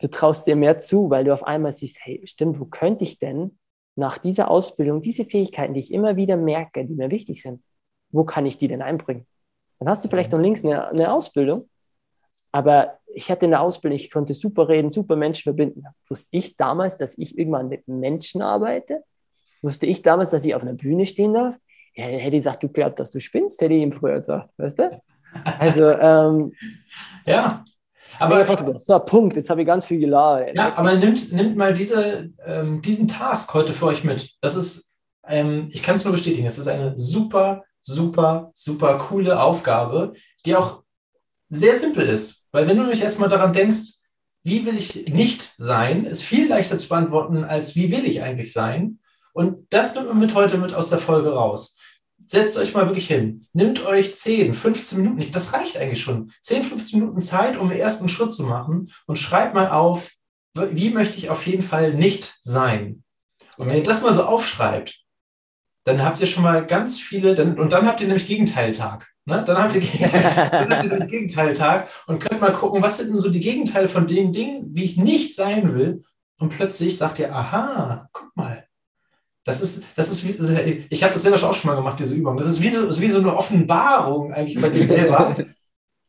du traust dir mehr zu, weil du auf einmal siehst, hey, stimmt, wo könnte ich denn nach dieser Ausbildung diese Fähigkeiten, die ich immer wieder merke, die mir wichtig sind, wo kann ich die denn einbringen? Dann hast du vielleicht noch links eine, eine Ausbildung, aber ich hatte eine Ausbildung, ich konnte super reden, super Menschen verbinden. Wusste ich damals, dass ich irgendwann mit Menschen arbeite? Wusste ich damals, dass ich auf einer Bühne stehen darf? Ja, hätte ich gesagt, du glaubst, dass du spinnst, hätte ich ihm früher gesagt, weißt du? Also, ähm, ja. Aber, so, Punkt, jetzt habe ich ganz viel geladen. Ja, aber nimmt, nimmt mal diese, ähm, diesen Task heute für euch mit. Das ist, ähm, ich kann es nur bestätigen, es ist eine super, super, super coole Aufgabe, die auch sehr simpel ist. Weil wenn du dich erstmal daran denkst, wie will ich nicht sein, ist viel leichter zu beantworten, als wie will ich eigentlich sein. Und das nimmt man mit heute mit aus der Folge raus setzt euch mal wirklich hin. Nimmt euch 10, 15 Minuten, nicht, das reicht eigentlich schon. 10, 15 Minuten Zeit, um den ersten Schritt zu machen und schreibt mal auf, wie möchte ich auf jeden Fall nicht sein. Und wenn ihr das mal so aufschreibt, dann habt ihr schon mal ganz viele, dann, und dann habt ihr nämlich Gegenteiltag. Ne? Dann, habt ihr, dann habt ihr nämlich Gegenteiltag und könnt mal gucken, was sind denn so die Gegenteile von den Dingen, wie ich nicht sein will. Und plötzlich sagt ihr, aha, guck mal, das ist, das ist wie, ich habe das selber auch schon mal gemacht, diese Übung. Das ist wie, wie so eine Offenbarung eigentlich bei dir selber. [laughs]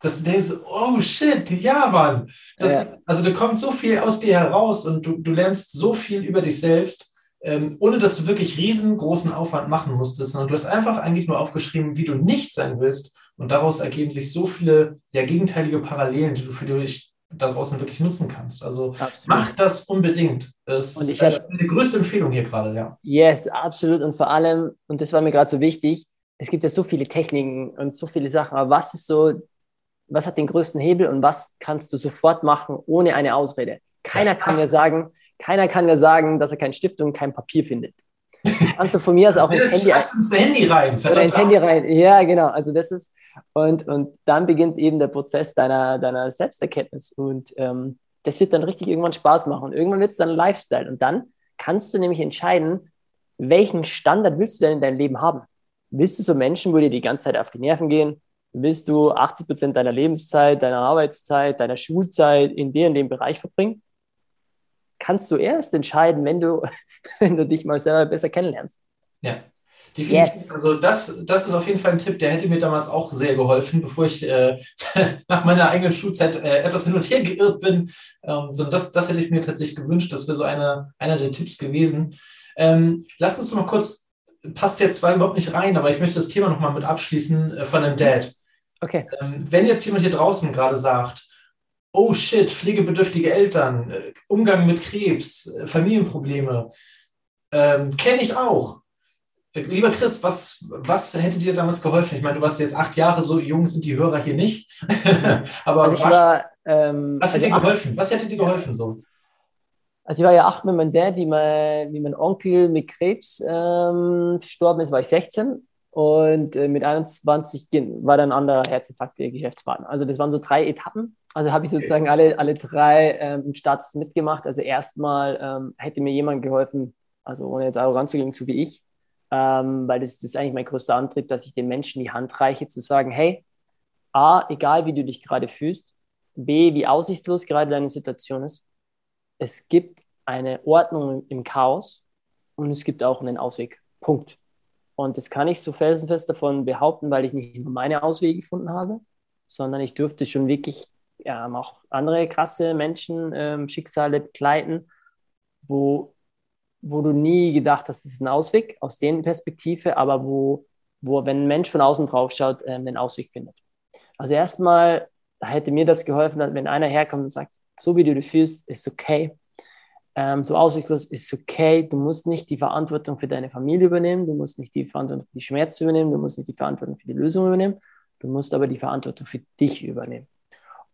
dass du denkst, oh shit, ja, Mann. Das ja. Ist, also da kommt so viel aus dir heraus und du, du lernst so viel über dich selbst, ähm, ohne dass du wirklich riesengroßen Aufwand machen musstest, sondern du hast einfach eigentlich nur aufgeschrieben, wie du nicht sein willst. Und daraus ergeben sich so viele ja, gegenteilige Parallelen, die du für dich da draußen wirklich nutzen kannst. Also absolut. mach das unbedingt. Das und ich ist die größte Empfehlung hier gerade, ja. Yes, absolut. Und vor allem, und das war mir gerade so wichtig, es gibt ja so viele Techniken und so viele Sachen, aber was ist so, was hat den größten Hebel und was kannst du sofort machen ohne eine Ausrede? Keiner kann mir sagen, keiner kann mir sagen, dass er keinen Stift und kein Papier findet. Das kannst du von mir aus auch [laughs] ins Handy, ins Handy rein. Oder ins Handy rein. Ja, genau. Also das ist, Und, und dann beginnt eben der Prozess deiner, deiner Selbsterkenntnis. Und ähm, das wird dann richtig irgendwann Spaß machen. Und irgendwann wird es dann ein Lifestyle. Und dann kannst du nämlich entscheiden, welchen Standard willst du denn in deinem Leben haben? Willst du so Menschen, wo dir die ganze Zeit auf die Nerven gehen? Willst du 80 Prozent deiner Lebenszeit, deiner Arbeitszeit, deiner Schulzeit in dem und dem Bereich verbringen? Kannst du erst entscheiden, wenn du, [laughs] wenn du dich mal selber besser kennenlernst. Ja, Definitiv. Yes. Also das, das ist auf jeden Fall ein Tipp, der hätte mir damals auch sehr geholfen, bevor ich äh, [laughs] nach meiner eigenen Schulzeit äh, etwas hin und her geirrt bin. Ähm, so, das, das hätte ich mir tatsächlich gewünscht. Das wäre so eine, einer der Tipps gewesen. Ähm, lass uns mal kurz, passt jetzt zwar überhaupt nicht rein, aber ich möchte das Thema noch mal mit abschließen äh, von einem Dad. Okay. Ähm, wenn jetzt jemand hier draußen gerade sagt, oh shit, pflegebedürftige Eltern, äh, Umgang mit Krebs, äh, Familienprobleme, ähm, kenne ich auch Lieber Chris, was, was hätte dir damals geholfen? Ich meine, du warst jetzt acht Jahre, so jung sind die Hörer hier nicht. [laughs] Aber also was, war, ähm, was hätte also dir geholfen? Was hätte dir geholfen so? Also ich war ja acht mit meinem Dad, wie mein, wie mein Onkel mit Krebs ähm, verstorben ist, war ich 16. Und äh, mit 21 war dann ein anderer Herzinfarkt der Geschäftspartner. Also das waren so drei Etappen. Also habe ich sozusagen okay. alle, alle drei ähm, Starts mitgemacht. Also erstmal ähm, hätte mir jemand geholfen, also ohne jetzt arrogant zu gehen, so wie ich, ähm, weil das, das, ist eigentlich mein größter Antrieb, dass ich den Menschen die Hand reiche, zu sagen, hey, A, egal wie du dich gerade fühlst, B, wie aussichtslos gerade deine Situation ist, es gibt eine Ordnung im Chaos und es gibt auch einen Ausweg. Punkt. Und das kann ich so felsenfest davon behaupten, weil ich nicht nur meine Auswege gefunden habe, sondern ich durfte schon wirklich ja, auch andere krasse Menschen, ähm, Schicksale begleiten, wo wo du nie gedacht hast, das ist ein Ausweg aus deren Perspektive, aber wo, wo wenn ein Mensch von außen drauf schaut, äh, einen Ausweg findet. Also erstmal hätte mir das geholfen, wenn einer herkommt und sagt, so wie du dich fühlst, ist okay. Ähm, so aussichtslos ist okay. Du musst nicht die Verantwortung für deine Familie übernehmen, du musst nicht die Verantwortung für die Schmerzen übernehmen, du musst nicht die Verantwortung für die Lösung übernehmen, du musst aber die Verantwortung für dich übernehmen.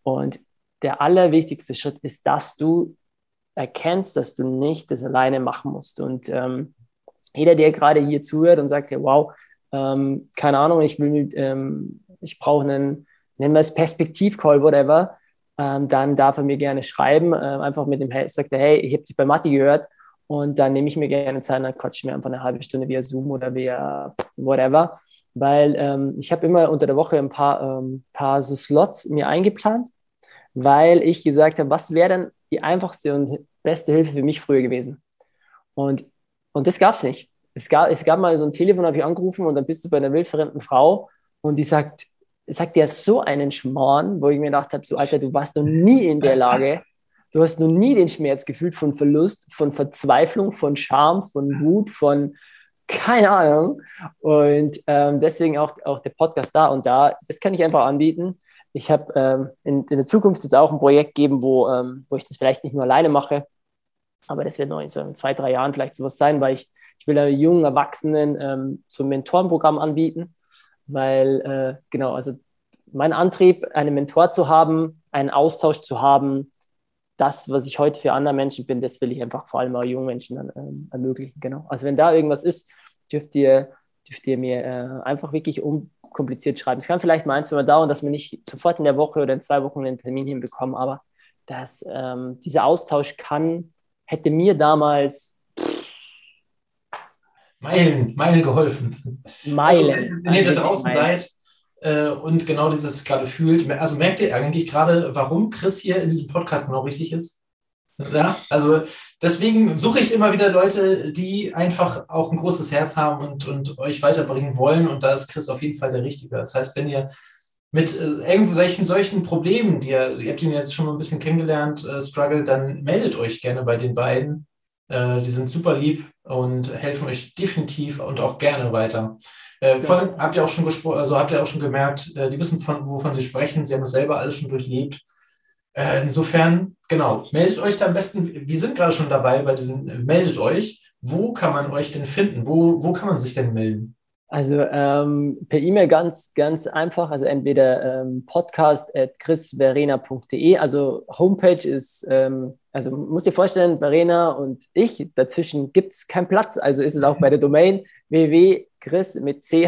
Und der allerwichtigste Schritt ist, dass du erkennst, dass du nicht das alleine machen musst. Und ähm, jeder, der gerade hier zuhört und sagt, ja, wow, ähm, keine Ahnung, ich will, ähm, ich brauche einen, nennen wir es Perspektiv-Call, whatever, ähm, dann darf er mir gerne schreiben, äh, einfach mit dem, er, hey, ich habe dich bei Matti gehört und dann nehme ich mir gerne Zeit, dann quatsche mir einfach eine halbe Stunde via Zoom oder via whatever, weil ähm, ich habe immer unter der Woche ein paar, ähm, paar so Slots mir eingeplant, weil ich gesagt habe, was wäre denn die einfachste und beste Hilfe für mich früher gewesen. Und, und das gab es nicht. Es gab, es gab mal so ein Telefon, habe ich angerufen und dann bist du bei einer wildfremden Frau und die sagt, sagt dir so einen Schmarrn, wo ich mir gedacht habe, so Alter, du warst noch nie in der Lage, du hast noch nie den Schmerz gefühlt von Verlust, von Verzweiflung, von Scham, von Wut, von keine Ahnung. Und ähm, deswegen auch, auch der Podcast da und da, das kann ich einfach anbieten. Ich habe ähm, in, in, der Zukunft jetzt auch ein Projekt geben, wo, ähm, wo ich das vielleicht nicht nur alleine mache, aber das wird noch in so zwei, drei Jahren vielleicht sowas sein, weil ich, ich will jungen Erwachsenen ähm, so ein Mentorenprogramm anbieten, weil äh, genau, also mein Antrieb, einen Mentor zu haben, einen Austausch zu haben, das, was ich heute für andere Menschen bin, das will ich einfach vor allem auch jungen Menschen dann, ähm, ermöglichen. Genau. Also wenn da irgendwas ist, dürft ihr, dürft ihr mir äh, einfach wirklich um, kompliziert schreiben. Es kann vielleicht mal ein, zwei Mal dauern, dass wir nicht sofort in der Woche oder in zwei Wochen einen Termin hinbekommen, aber das, ähm, dieser Austausch kann, hätte mir damals Meilen, Meilen geholfen. Meilen. Also, wenn ihr da also draußen Meilen. seid äh, und genau dieses gerade fühlt, also merkt ihr eigentlich gerade, warum Chris hier in diesem Podcast genau richtig ist? Ja, also deswegen suche ich immer wieder Leute, die einfach auch ein großes Herz haben und, und euch weiterbringen wollen. Und da ist Chris auf jeden Fall der Richtige. Das heißt, wenn ihr mit äh, irgendwelchen solchen Problemen, die ihr, ihr habt ihn jetzt schon mal ein bisschen kennengelernt, äh, struggle, dann meldet euch gerne bei den beiden. Äh, die sind super lieb und helfen euch definitiv und auch gerne weiter. Äh, vor allem habt ihr auch schon gesprochen, also habt ihr auch schon gemerkt, äh, die wissen, von, wovon sie sprechen. Sie haben es selber alles schon durchlebt. Äh, insofern, genau, meldet euch da am besten. Wir sind gerade schon dabei bei diesen, meldet euch. Wo kann man euch denn finden? Wo, wo kann man sich denn melden? Also ähm, per E-Mail ganz, ganz einfach, also entweder ähm, podcast at chrisverena.de, also Homepage ist, ähm, also musst dir vorstellen, Verena und ich, dazwischen gibt es keinen Platz, also ist es auch bei der Domain [laughs] www.chris mit ch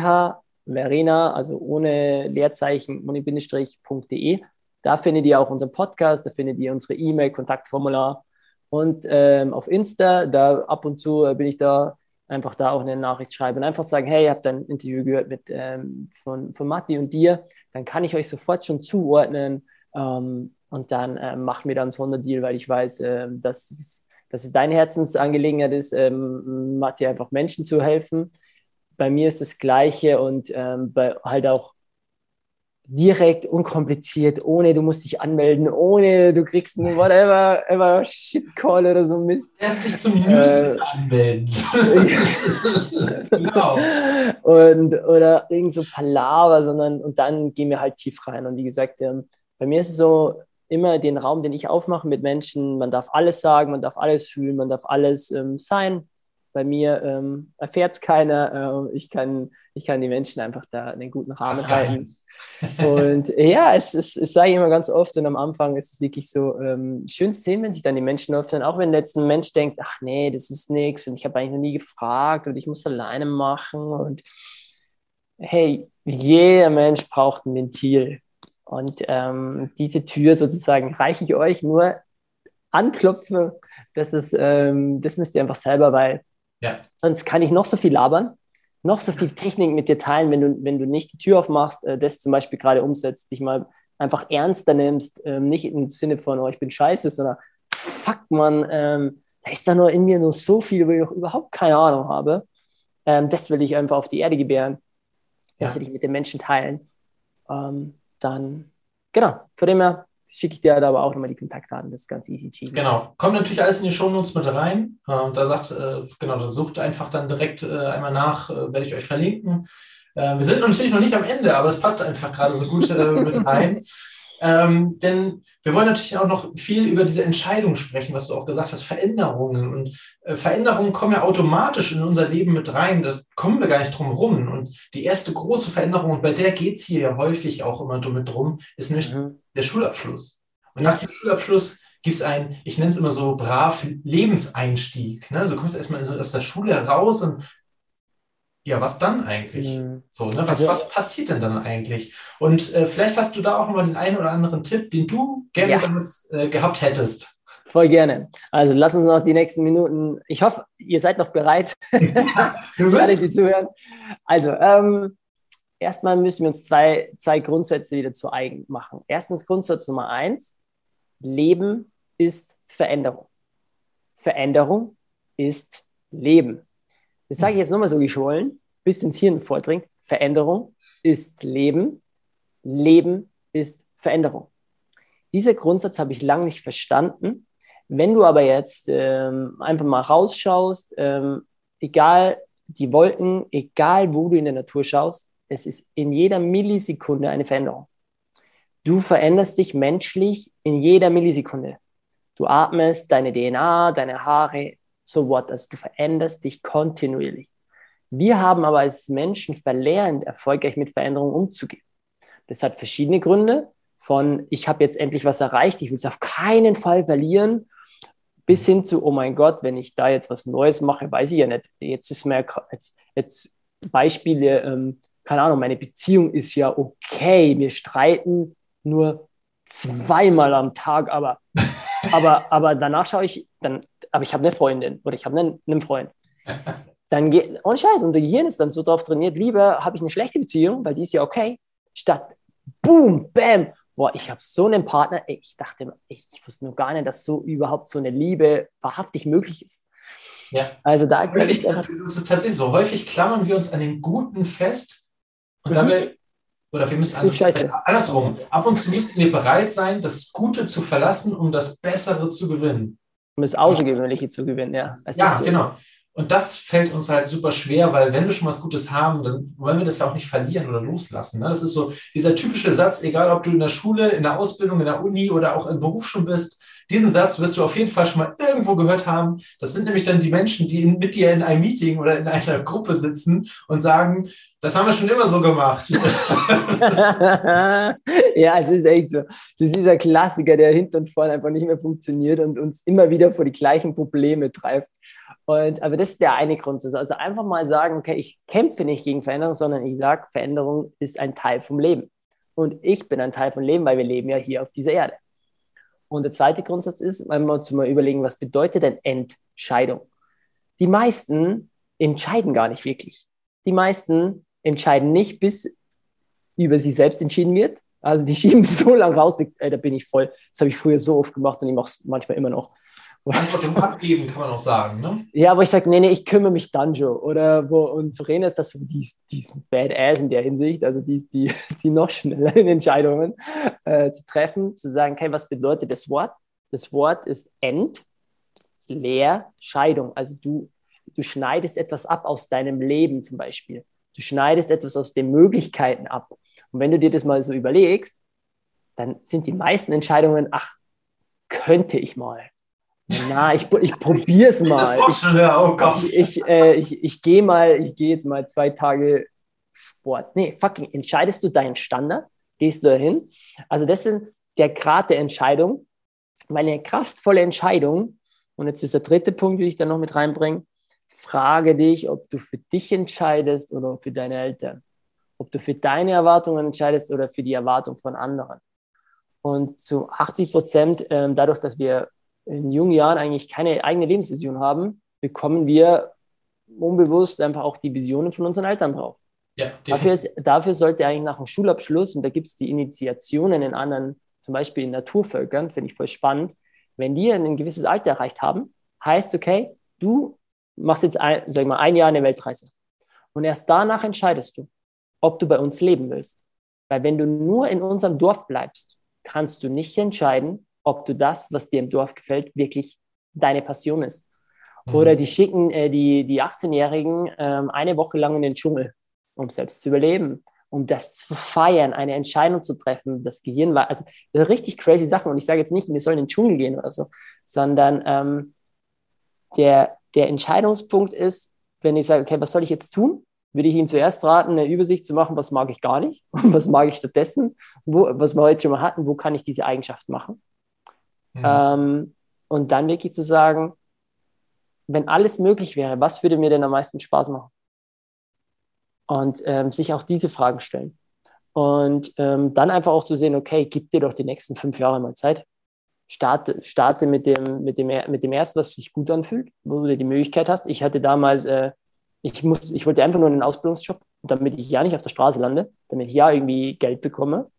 Verena, also ohne Leerzeichen, ohne Bindestrich.de. Da findet ihr auch unseren Podcast, da findet ihr unsere E-Mail, Kontaktformular und ähm, auf Insta, da ab und zu bin ich da einfach da auch eine Nachricht schreiben und einfach sagen, hey, ihr habt ein Interview gehört mit, ähm, von, von Matti und dir, dann kann ich euch sofort schon zuordnen ähm, und dann äh, machen wir dann einen Sonderdeal, weil ich weiß, äh, dass, es, dass es deine Herzensangelegenheit ist, ähm, Matti einfach Menschen zu helfen. Bei mir ist das Gleiche und ähm, bei, halt auch direkt, unkompliziert, ohne du musst dich anmelden, ohne du kriegst einen whatever, ever Shitcall oder so Mist. Erst dich zum Newsletter äh, anmelden. [laughs] genau. Und, oder irgend so Palaver, sondern und dann gehen wir halt tief rein. Und wie gesagt, ähm, bei mir ist es so, immer den Raum, den ich aufmache mit Menschen, man darf alles sagen, man darf alles fühlen, man darf alles ähm, sein. Bei mir ähm, erfährt es keiner. Äh, ich, kann, ich kann die Menschen einfach da einen guten Rahmen halten. Und ja, es, es, es sage ich immer ganz oft und am Anfang ist es wirklich so ähm, schön zu sehen, wenn sich dann die Menschen öffnen, auch wenn jetzt ein Mensch denkt, ach nee, das ist nichts und ich habe eigentlich noch nie gefragt und ich muss alleine machen und hey, jeder Mensch braucht ein Ventil. Und ähm, diese Tür sozusagen reiche ich euch nur anklopfen. Das, ist, ähm, das müsst ihr einfach selber, weil ja. Sonst kann ich noch so viel labern, noch so viel Technik mit dir teilen, wenn du, wenn du nicht die Tür aufmachst, äh, das zum Beispiel gerade umsetzt, dich mal einfach ernster nimmst, ähm, nicht im Sinne von, oh, ich bin scheiße, sondern fuck, man, ähm, da ist da nur in mir nur so viel, wo ich noch überhaupt keine Ahnung habe. Ähm, das will ich einfach auf die Erde gebären. Das ja. will ich mit den Menschen teilen. Ähm, dann, genau, von dem her schicke ich dir aber auch nochmal die Kontaktdaten, das ist ganz easy cheesy. Genau, kommt natürlich alles in die Shownotes mit rein. Äh, da sagt, äh, genau, da sucht einfach dann direkt äh, einmal nach, äh, werde ich euch verlinken. Wir sind natürlich noch nicht am Ende, aber es passt einfach gerade so gut mit [laughs] rein. Ähm, denn wir wollen natürlich auch noch viel über diese Entscheidung sprechen, was du auch gesagt hast, Veränderungen. Und äh, Veränderungen kommen ja automatisch in unser Leben mit rein. Da kommen wir gar nicht drum rum. Und die erste große Veränderung, und bei der geht es hier ja häufig auch immer mit drum, ist nämlich mhm. Der Schulabschluss. Und nach dem Schulabschluss gibt es einen, ich nenne es immer so brav, Lebenseinstieg. Ne? Also du kommst erstmal aus der Schule heraus und ja, was dann eigentlich? Mhm. So, ne? was, also, was passiert denn dann eigentlich? Und äh, vielleicht hast du da auch mal den einen oder anderen Tipp, den du gerne ja. damals äh, gehabt hättest. Voll gerne. Also lass uns noch die nächsten Minuten. Ich hoffe, ihr seid noch bereit. [laughs] Ja, [laughs] Alle, die zuhören. Also, ähm, erstmal müssen wir uns zwei, zwei Grundsätze wieder zu eigen machen. Erstens Grundsatz Nummer eins: Leben ist Veränderung. Veränderung ist Leben. Das sage ich jetzt nochmal so geschwollen, bis ins Hirn vordringt. Veränderung ist Leben. Leben ist Veränderung. Dieser Grundsatz habe ich lange nicht verstanden. Wenn du aber jetzt ähm, einfach mal rausschaust, ähm, egal die Wolken, egal wo du in der Natur schaust, es ist in jeder Millisekunde eine Veränderung. Du veränderst dich menschlich in jeder Millisekunde. Du atmest, deine DNA, deine Haare, so what. Also du veränderst dich kontinuierlich. Wir haben aber als Menschen verlernt, erfolgreich mit Veränderungen umzugehen. Das hat verschiedene Gründe. Von ich habe jetzt endlich was erreicht, ich will es auf keinen Fall verlieren, bis hin zu, oh mein Gott, wenn ich da jetzt was Neues mache, weiß ich ja nicht. Jetzt ist mir jetzt, jetzt Beispiele, ähm, keine Ahnung, meine Beziehung ist ja okay, wir streiten nur zweimal am Tag, aber, [laughs] aber, aber danach schaue ich, dann aber ich habe eine Freundin oder ich habe einen, einen Freund. Dann geht, ohne Scheiß, unser Gehirn ist dann so drauf trainiert, lieber habe ich eine schlechte Beziehung, weil die ist ja okay, statt boom, bam, boah, ich habe so einen Partner, ey, ich dachte, ich, ich wusste nur gar nicht, dass so überhaupt so eine Liebe wahrhaftig möglich ist. Ja. Also da häufig, das ist tatsächlich so. Häufig klammern wir uns an den Guten fest und mhm. dabei, oder wir müssen an, andersrum, ab und zu müssten wir bereit sein, das Gute zu verlassen, um das Bessere zu gewinnen um das Außergewöhnliche zu gewinnen. Ja, es ja ist, genau. Und das fällt uns halt super schwer, weil wenn wir schon was Gutes haben, dann wollen wir das ja auch nicht verlieren oder loslassen. Ne? Das ist so dieser typische Satz, egal ob du in der Schule, in der Ausbildung, in der Uni oder auch im Beruf schon bist, diesen Satz wirst du auf jeden Fall schon mal irgendwo gehört haben. Das sind nämlich dann die Menschen, die in, mit dir in einem Meeting oder in einer Gruppe sitzen und sagen, das haben wir schon immer so gemacht. [laughs] ja, es ist echt so. Das ist dieser Klassiker, der hinten und vorne einfach nicht mehr funktioniert und uns immer wieder vor die gleichen Probleme treibt. Und, aber das ist der eine Grundsatz. Also einfach mal sagen, okay, ich kämpfe nicht gegen Veränderung, sondern ich sage, Veränderung ist ein Teil vom Leben. Und ich bin ein Teil vom Leben, weil wir leben ja hier auf dieser Erde. Und der zweite Grundsatz ist, wenn wir uns mal überlegen, was bedeutet denn Entscheidung? Die meisten entscheiden gar nicht wirklich. Die meisten entscheiden nicht, bis über sie selbst entschieden wird. Also die [laughs] schieben so lange raus, ey, da bin ich voll. Das habe ich früher so oft gemacht und ich mache es manchmal immer noch. Verantwortung abgeben, kann man auch sagen, ne? Ja, aber ich sage, nee, nee, ich kümmere mich schon. Oder wo, und Verena ist das so, die, die ist Badass in der Hinsicht, also die ist die, [laughs] die noch schneller in Entscheidungen äh, zu treffen, zu sagen, okay, was bedeutet das Wort? Das Wort ist End, Leer, Scheidung. Also du, du schneidest etwas ab aus deinem Leben zum Beispiel. Du schneidest etwas aus den Möglichkeiten ab. Und wenn du dir das mal so überlegst, dann sind die meisten Entscheidungen, ach, könnte ich mal. Na, ich, ich probiere es mal. Ich, oh Gott. ich, ich, äh, ich, ich gehe mal, ich gehe jetzt mal zwei Tage Sport. Nee, fucking, entscheidest du deinen Standard? Gehst du dahin? Also, das sind der Grad der Entscheidung. Meine kraftvolle Entscheidung, und jetzt ist der dritte Punkt, den ich da noch mit reinbringe, frage dich, ob du für dich entscheidest oder für deine Eltern. Ob du für deine Erwartungen entscheidest oder für die Erwartung von anderen. Und zu 80 Prozent, ähm, dadurch, dass wir in jungen Jahren eigentlich keine eigene Lebensvision haben, bekommen wir unbewusst einfach auch die Visionen von unseren Eltern drauf. Ja, dafür, ist, dafür sollte eigentlich nach dem Schulabschluss, und da gibt es die Initiationen in anderen, zum Beispiel in Naturvölkern, finde ich voll spannend, wenn die ein gewisses Alter erreicht haben, heißt, okay, du machst jetzt ein, sag mal, ein Jahr eine Weltreise. Und erst danach entscheidest du, ob du bei uns leben willst. Weil wenn du nur in unserem Dorf bleibst, kannst du nicht entscheiden, ob du das, was dir im Dorf gefällt, wirklich deine Passion ist. Mhm. Oder die schicken äh, die, die 18-Jährigen ähm, eine Woche lang in den Dschungel, um selbst zu überleben, um das zu feiern, eine Entscheidung zu treffen. Das Gehirn war, also richtig crazy Sachen. Und ich sage jetzt nicht, wir sollen in den Dschungel gehen oder so, sondern ähm, der, der Entscheidungspunkt ist, wenn ich sage, okay, was soll ich jetzt tun? Würde ich Ihnen zuerst raten, eine Übersicht zu machen, was mag ich gar nicht und [laughs] was mag ich stattdessen, wo, was wir heute schon mal hatten, wo kann ich diese Eigenschaft machen. Mhm. Ähm, und dann wirklich zu sagen, wenn alles möglich wäre, was würde mir denn am meisten Spaß machen? Und ähm, sich auch diese Fragen stellen. Und ähm, dann einfach auch zu sehen, okay, gib dir doch die nächsten fünf Jahre mal Zeit. Starte, starte mit, dem, mit, dem, mit dem ersten, was sich gut anfühlt, wo du die Möglichkeit hast. Ich hatte damals, äh, ich, muss, ich wollte einfach nur einen Ausbildungsjob, damit ich ja nicht auf der Straße lande, damit ich ja irgendwie Geld bekomme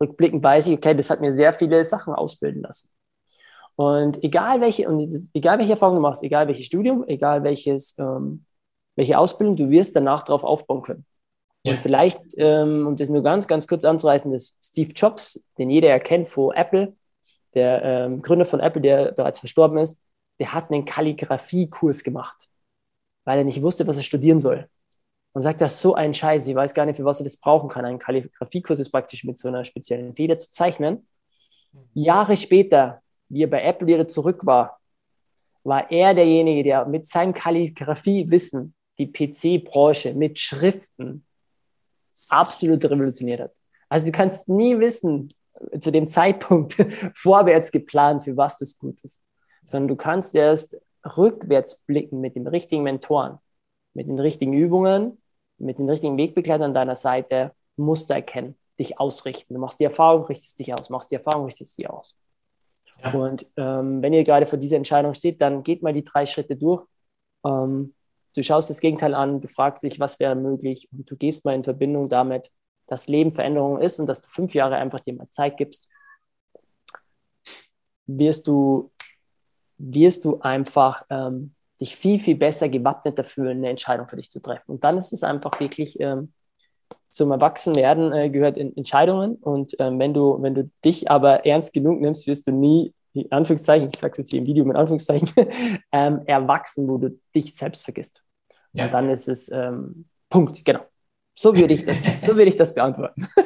rückblickend weiß ich, okay, das hat mir sehr viele Sachen ausbilden lassen. Und egal welche, und egal welche Erfahrung du machst, egal welches Studium, egal welches, ähm, welche Ausbildung, du wirst danach darauf aufbauen können. Ja. Und vielleicht, ähm, um das nur ganz, ganz kurz anzureißen, das Steve Jobs, den jeder erkennt vor Apple, der ähm, Gründer von Apple, der bereits verstorben ist, der hat einen Kalligrafiekurs gemacht, weil er nicht wusste, was er studieren soll und sagt, das ist so ein Scheiß, ich weiß gar nicht, für was ich das brauchen kann. Ein Kalligrafiekurs ist praktisch mit so einer speziellen Feder zu zeichnen. Jahre später, wie er bei Apple wieder zurück war, war er derjenige, der mit seinem Kalligrafiewissen die PC-Branche mit Schriften absolut revolutioniert hat. Also du kannst nie wissen, zu dem Zeitpunkt [laughs] vorwärts geplant, für was das gut ist, sondern du kannst erst rückwärts blicken mit dem richtigen Mentoren mit den richtigen Übungen, mit den richtigen Wegbegleitern an deiner Seite Muster erkennen, dich ausrichten. Du machst die Erfahrung, richtest dich aus, machst die Erfahrung, richtest dich aus. Ja. Und ähm, wenn ihr gerade vor dieser Entscheidung steht, dann geht mal die drei Schritte durch. Ähm, du schaust das Gegenteil an, du fragst dich, was wäre möglich und du gehst mal in Verbindung damit, dass Leben Veränderung ist und dass du fünf Jahre einfach dir mal Zeit gibst, wirst du, wirst du einfach ähm, dich viel, viel besser gewappnet dafür, eine Entscheidung für dich zu treffen. Und dann ist es einfach wirklich ähm, zum Erwachsenwerden äh, gehört in Entscheidungen. Und ähm, wenn, du, wenn du dich aber ernst genug nimmst, wirst du nie, in Anführungszeichen, ich sage es jetzt hier im Video mit Anführungszeichen, [laughs] ähm, erwachsen, wo du dich selbst vergisst. Ja. Und dann ist es ähm, Punkt, genau. So würde ich das, so würde ich das beantworten. [laughs]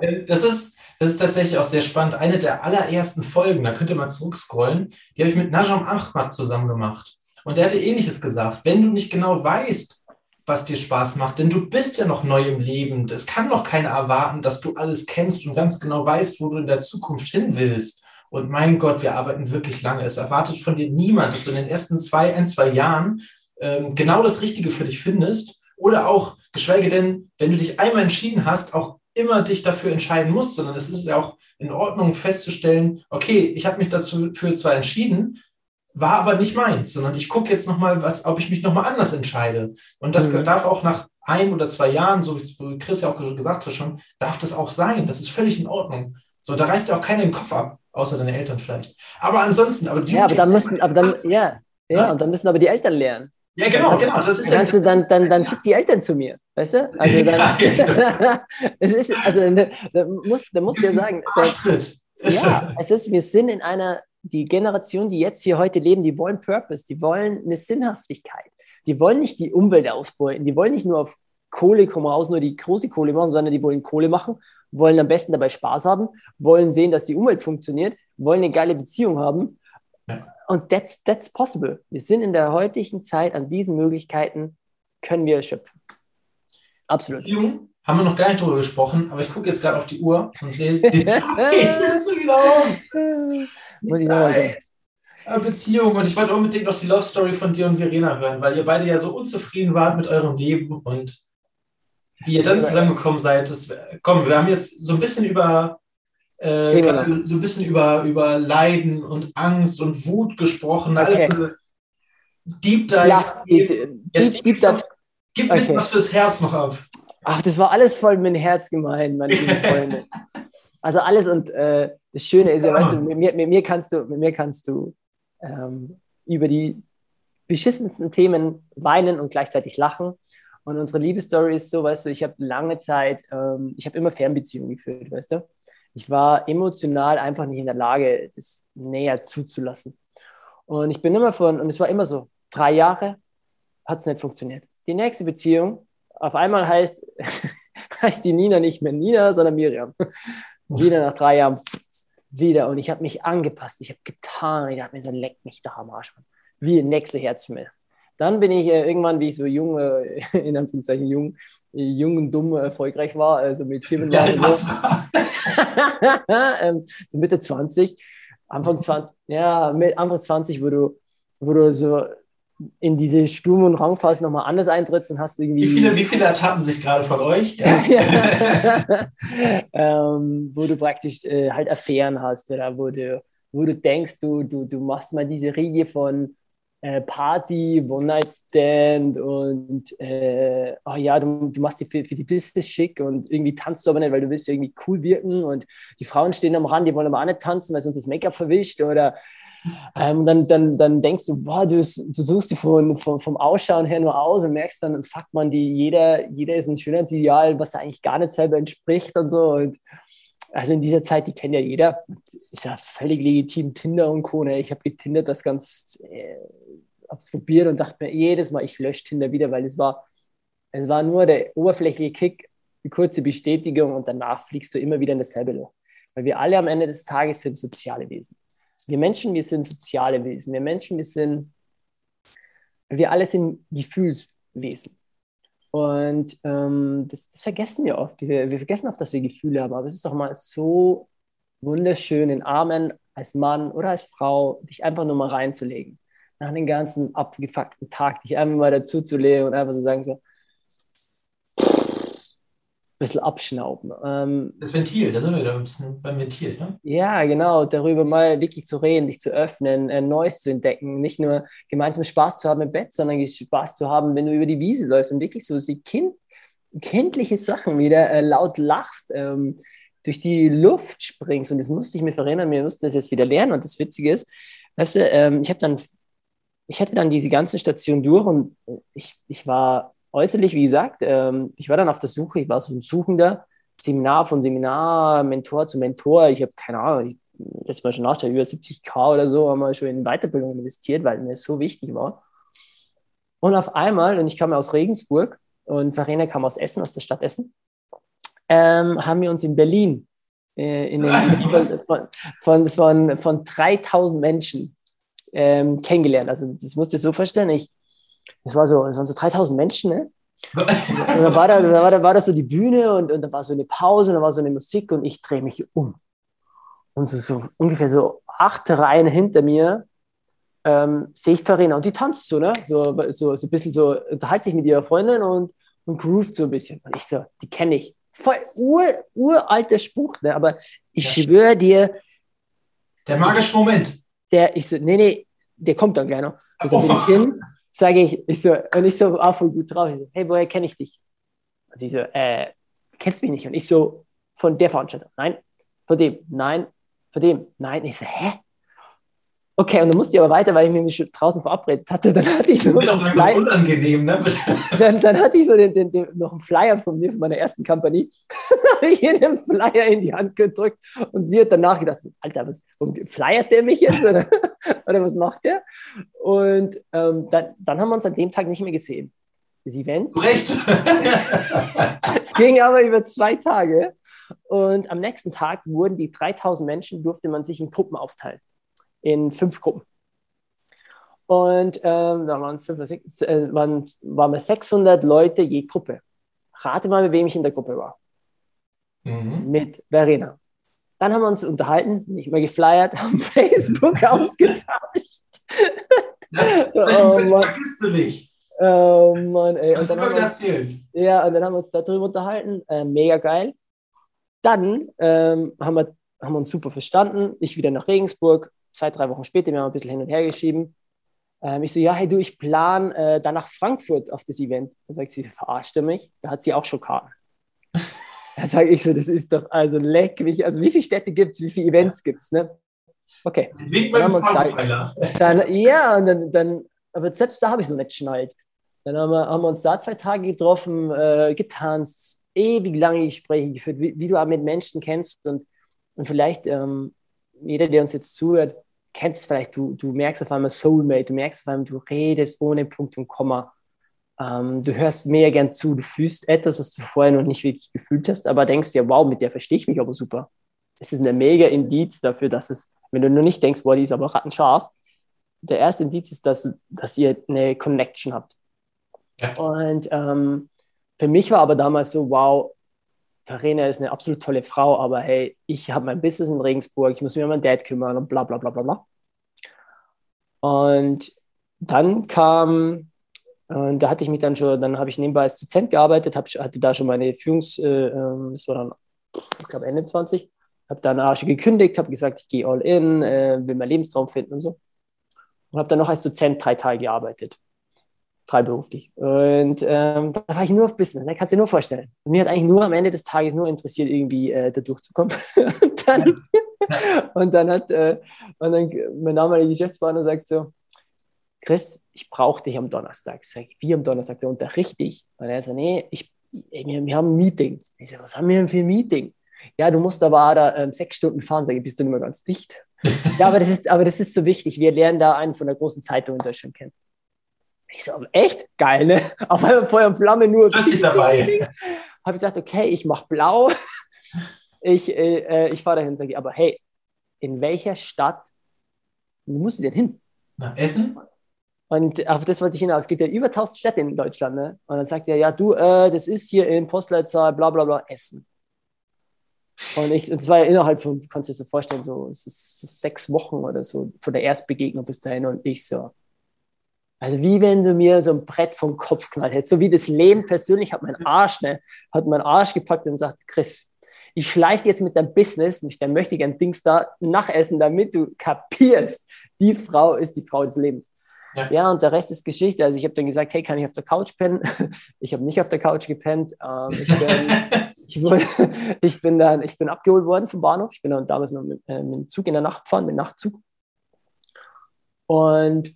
Äh, das ist, das ist tatsächlich auch sehr spannend. Eine der allerersten Folgen, da könnt ihr mal zurückscrollen, die habe ich mit Najam Ahmad zusammen gemacht. Und der hatte ähnliches gesagt. Wenn du nicht genau weißt, was dir Spaß macht, denn du bist ja noch neu im Leben. Es kann noch keiner erwarten, dass du alles kennst und ganz genau weißt, wo du in der Zukunft hin willst Und mein Gott, wir arbeiten wirklich lange. Es erwartet von dir niemand, dass du in den ersten zwei, ein, zwei Jahren ähm, genau das Richtige für dich findest. Oder auch, geschweige denn, wenn du dich einmal entschieden hast, auch immer dich dafür entscheiden musst, sondern es ist ja auch in Ordnung festzustellen, okay, ich habe mich dazu für zwar entschieden, war aber nicht meins, sondern ich gucke jetzt nochmal, ob ich mich nochmal anders entscheide. Und das mhm. darf auch nach ein oder zwei Jahren, so wie Chris ja auch gesagt hat schon, darf das auch sein. Das ist völlig in Ordnung. So, da reißt ja auch keiner den Kopf ab, außer deine Eltern vielleicht. Aber ansonsten, aber die. Ja, aber dann müssen, aber dann, ja, ja, ja, und dann müssen aber die Eltern lernen. Ja, genau, dann, genau. Das ist ja, du dann, dann, dann schick die Eltern zu mir, weißt du? Also [laughs] dann, ja, ja. [laughs] es ist, also da muss, da muss ja sagen, da, ja, es ist, wir sind in einer, die Generation, die jetzt hier heute leben, die wollen Purpose, die wollen eine Sinnhaftigkeit, die wollen nicht die Umwelt ausbeuten, die wollen nicht nur auf Kohle kommen raus, nur die große Kohle machen, sondern die wollen Kohle machen, wollen am besten dabei Spaß haben, wollen sehen, dass die Umwelt funktioniert, wollen eine geile Beziehung haben und that's, that's possible. Wir sind in der heutigen Zeit an diesen Möglichkeiten, können wir schöpfen. Absolut. Beziehung haben wir noch gar nicht drüber gesprochen, aber ich gucke jetzt gerade auf die Uhr und sehe, [laughs] die Zeit ist gelaufen. Die Zeit. Beziehung und ich wollte unbedingt noch die Love Story von dir und Verena hören, weil ihr beide ja so unzufrieden wart mit eurem Leben und wie ihr dann zusammengekommen seid. Das, komm, wir haben jetzt so ein bisschen über äh, so ein bisschen über, über Leiden und Angst und Wut gesprochen. Okay. Alles Deep Dive. Ja, die, die, Jetzt Deep, Deep Dive. Gib ein bisschen okay. was fürs Herz noch ab. Ach, das war alles voll mit dem Herz gemeint, meine lieben Freunde. also alles und äh, das Schöne ist ja, weißt du, mit mir, mit mir kannst du, mit mir kannst du ähm, über die beschissensten Themen weinen und gleichzeitig lachen. Und unsere Liebesstory ist so, weißt du, ich habe lange Zeit, ähm, ich habe immer Fernbeziehungen geführt, weißt du ich war emotional einfach nicht in der Lage, das näher zuzulassen. Und ich bin immer von, und es war immer so, drei Jahre hat es nicht funktioniert. Die nächste Beziehung, auf einmal heißt, [laughs] heißt die Nina nicht mehr Nina, sondern Miriam. wieder nach drei Jahren, wieder. Und ich habe mich angepasst, ich habe getan, ich habe mir so, leck mich da am Arsch, wie ein nächste Herzschmerz. Dann bin ich äh, irgendwann, wie ich so jung, äh, [laughs] in Anführungszeichen jung, jung und dumm erfolgreich war, also mit 35 ja, so, [laughs] ähm, so Mitte 20, Anfang 20, ja, mit Anfang 20, wo du, wo du so in diese Sturm- und Rangphase nochmal anders eintrittst und hast irgendwie. Wie viele, wie viele ertappen sich gerade von euch? Ja. [laughs] ähm, wo du praktisch äh, halt Affären hast oder wo du, wo du denkst, du, du, du machst mal diese Riege von äh, Party, One-Night-Stand und äh, oh ja, du, du machst dich für, für die Disse schick und irgendwie tanzt du aber nicht, weil du willst irgendwie cool wirken und die Frauen stehen am Rand, die wollen aber auch nicht tanzen, weil sonst das Make-up verwischt oder ähm, dann, dann, dann denkst du, boah, du, du suchst dich von, von, vom Ausschauen her nur aus und merkst dann, fuck man, die, jeder, jeder ist ein Schönheitsideal, was eigentlich gar nicht selber entspricht und so und also in dieser Zeit, die kennt ja jeder, ist ja völlig legitim, Tinder und Co. Ne? Ich habe getindert, das ganz, äh, hab's probiert und dachte mir jedes Mal, ich lösche Tinder wieder, weil es war, es war nur der oberflächliche Kick, die kurze Bestätigung und danach fliegst du immer wieder in dasselbe Loch. Weil wir alle am Ende des Tages sind soziale Wesen. Wir Menschen, wir sind soziale Wesen. Wir Menschen, wir sind, wir alle sind Gefühlswesen. Und ähm, das, das, vergessen wir oft. Wir, wir, vergessen oft, dass wir Gefühle haben. Aber es ist doch mal so wunderschön, in Armen als Mann oder als Frau dich einfach nur mal reinzulegen. Nach dem ganzen abgefuckten Tag dich einfach mal dazuzulegen und einfach so sagen so, bisschen abschnauben. Ähm, das Ventil, da sind wir wieder ein bisschen beim Ventil, ne? Ja, genau, darüber mal wirklich zu reden, dich zu öffnen, äh, Neues zu entdecken, nicht nur gemeinsam Spaß zu haben im Bett, sondern Spaß zu haben, wenn du über die Wiese läufst und wirklich so die kind, kindliche Sachen wieder äh, laut lachst, ähm, durch die Luft springst und das musste ich mir verinnern, mir musste das jetzt wieder lernen und das Witzige ist, weißt du, ähm, ich habe dann ich hatte dann diese ganzen Stationen durch und ich, ich war äußerlich, wie gesagt, ähm, ich war dann auf der Suche, ich war so ein Suchender, Seminar von Seminar, Mentor zu Mentor. Ich habe keine Ahnung, ich, das war schon nachschauen, über 70k oder so, haben wir schon in Weiterbildung investiert, weil mir es so wichtig war. Und auf einmal, und ich kam aus Regensburg und Verena kam aus Essen, aus der Stadt Essen, ähm, haben wir uns in Berlin äh, in den, [laughs] von, von, von, von 3000 Menschen ähm, kennengelernt. Also das musst du dir so vorstellen, ich es war so, es waren so 3000 Menschen, ne? [laughs] und dann war da, da, war, da war da so die Bühne und, und da war so eine Pause und da war so eine Musik und ich drehe mich um. Und so, so ungefähr so acht Reihen hinter mir ähm, sehe ich Farina und die tanzt so, ne? So, so, so ein bisschen so, unterhält sich mit ihrer Freundin und, und groovt so ein bisschen. Und ich so, die kenne ich. Voll ur, uralter Spruch, ne? Aber ich ja. schwöre dir. Der magische Moment. Der, ich so, nee, nee, der kommt dann gleich noch. Und dann oh. bin ich hin, sage ich, ich so, und ich so, auch voll gut drauf. Ich so, hey, woher kenne ich dich? Und sie so, äh, kennst mich nicht? Und ich so, von der Veranstaltung, nein. Von dem, nein. Von dem, nein. Ich so, hä? Okay, und dann musste ich aber weiter, weil ich mich schon draußen verabredet hatte. Dann hatte ich so noch einen Flyer. unangenehm, ne? dann, dann, hatte ich so den, den, den, noch einen Flyer von mir, von meiner ersten Kompanie. [laughs] dann habe ich ihr den Flyer in die Hand gedrückt und sie hat danach gedacht, Alter, was, flyert der mich jetzt? Oder, [laughs] oder was macht der? Und ähm, dann, dann haben wir uns an dem Tag nicht mehr gesehen. Das Event. Recht. [laughs] ging aber über zwei Tage. Und am nächsten Tag wurden die 3000 Menschen, durfte man sich in Gruppen aufteilen in fünf Gruppen. Und ähm, da waren, fünf, sechs, äh, waren, waren wir 600 Leute je Gruppe. Rate mal, mit wem ich in der Gruppe war. Mhm. Mit Verena. Dann haben wir uns unterhalten, nicht mehr geflyert, [laughs] haben Facebook [laughs] ausgetauscht. Das, das [laughs] oh, vergisst du nicht. Oh Mann, ey. Kannst du mal erzählen. Ja, und dann haben wir uns darüber unterhalten. Äh, mega geil. Dann ähm, haben, wir, haben wir uns super verstanden. Ich wieder nach Regensburg, zwei, drei Wochen später, wir haben ein bisschen hin und her geschrieben. Ähm, ich so, ja, hey du, ich plane äh, dann nach Frankfurt auf das Event. Dann sagt sie, verarscht mich? Da hat sie auch schon Karten. [laughs] Dann sage ich so, das ist doch, also leck mich, also wie viele Städte gibt es, wie viele Events gibt es, ne? Okay. Dann haben da, [laughs] dann, ja, und dann, dann, aber selbst da habe ich so nicht schnallt. Dann haben wir, haben wir uns da zwei Tage getroffen, äh, getanzt, ewig lange Gespräche geführt, wie, wie, du auch mit Menschen kennst und, und vielleicht ähm, jeder, der uns jetzt zuhört, kennt es vielleicht, du, du merkst auf einmal Soulmate, du merkst auf einmal, du redest ohne Punkt und Komma. Ähm, du hörst mehr gern zu, du fühlst etwas, das du vorher noch nicht wirklich gefühlt hast, aber denkst dir, wow, mit der verstehe ich mich aber super. Es ist ein mega Indiz dafür, dass es, wenn du nur nicht denkst, boah, die ist aber rattenscharf, der erste Indiz ist, dass, du, dass ihr eine Connection habt. Ja. Und ähm, für mich war aber damals so, wow, Verena ist eine absolut tolle Frau, aber hey, ich habe mein Business in Regensburg, ich muss mich um meinen Dad kümmern und bla bla bla bla bla. Und dann kam, und da hatte ich mich dann schon, dann habe ich nebenbei als Dozent gearbeitet, hab, hatte da schon meine Führungs, äh, ähm, das war dann, ich glaube Ende 20, habe dann Arsch gekündigt, habe gesagt, ich gehe all in, äh, will meinen Lebenstraum finden und so. Und habe dann noch als Dozent drei Tage gearbeitet freiberuflich. Und ähm, da war ich nur auf Business, ne? kannst du dir nur vorstellen. Und mir hat eigentlich nur am Ende des Tages nur interessiert, irgendwie äh, da durchzukommen. [laughs] und, dann, [laughs] und dann hat äh, und dann mein damaliger Geschäftspartner sagt so, Chris, ich brauche dich am Donnerstag. Ich sage, wie am Donnerstag? Der unterrichte ich. Und er sagt, nee, ich, ey, wir, wir, haben ein Meeting. Ich sage, was haben wir denn für ein Meeting? Ja, du musst aber da ähm, sechs Stunden fahren. Sage ich, bist du nicht mehr ganz dicht? [laughs] ja, aber das, ist, aber das ist so wichtig. Wir lernen da einen von der großen Zeitung in Deutschland kennen. Ich so, echt geil, ne? [laughs] Auf einmal Feuer und Flamme nur. Plötzlich dabei. [laughs] Habe ich gesagt, okay, ich mache blau. [laughs] Ich, äh, äh ich fahre dahin und sage, aber hey, in welcher Stadt musst du denn hin? Nach Essen? Und auf das wollte ich hinaus. Es gibt ja über 1000 Städte in Deutschland. Ne? Und dann sagt er, ja, du, äh, das ist hier in Postleitzahl, bla bla bla, Essen. Und ich, das war ja innerhalb von, du kannst dir so vorstellen, so, so sechs Wochen oder so von der Erstbegegnung bis dahin. Und ich so, also wie wenn du mir so ein Brett vom Kopf knallt hättest. So wie das Leben persönlich hat mein Arsch, ne, hat mein Arsch gepackt und sagt, Chris, ich schleife jetzt mit deinem Business, mit deinem möchte gern Dings da nachessen, damit du kapierst, die Frau ist die Frau des Lebens. Ja. ja, und der Rest ist Geschichte. Also ich habe dann gesagt, hey, kann ich auf der Couch pennen? [laughs] Ich habe nicht auf der Couch gepennt. Ähm, ich, bin, [laughs] ich, wurde, [laughs] ich, bin dann, ich bin abgeholt worden vom Bahnhof. Ich bin dann damals noch mit, äh, mit dem Zug in der Nacht gefahren, mit Nachtzug. Und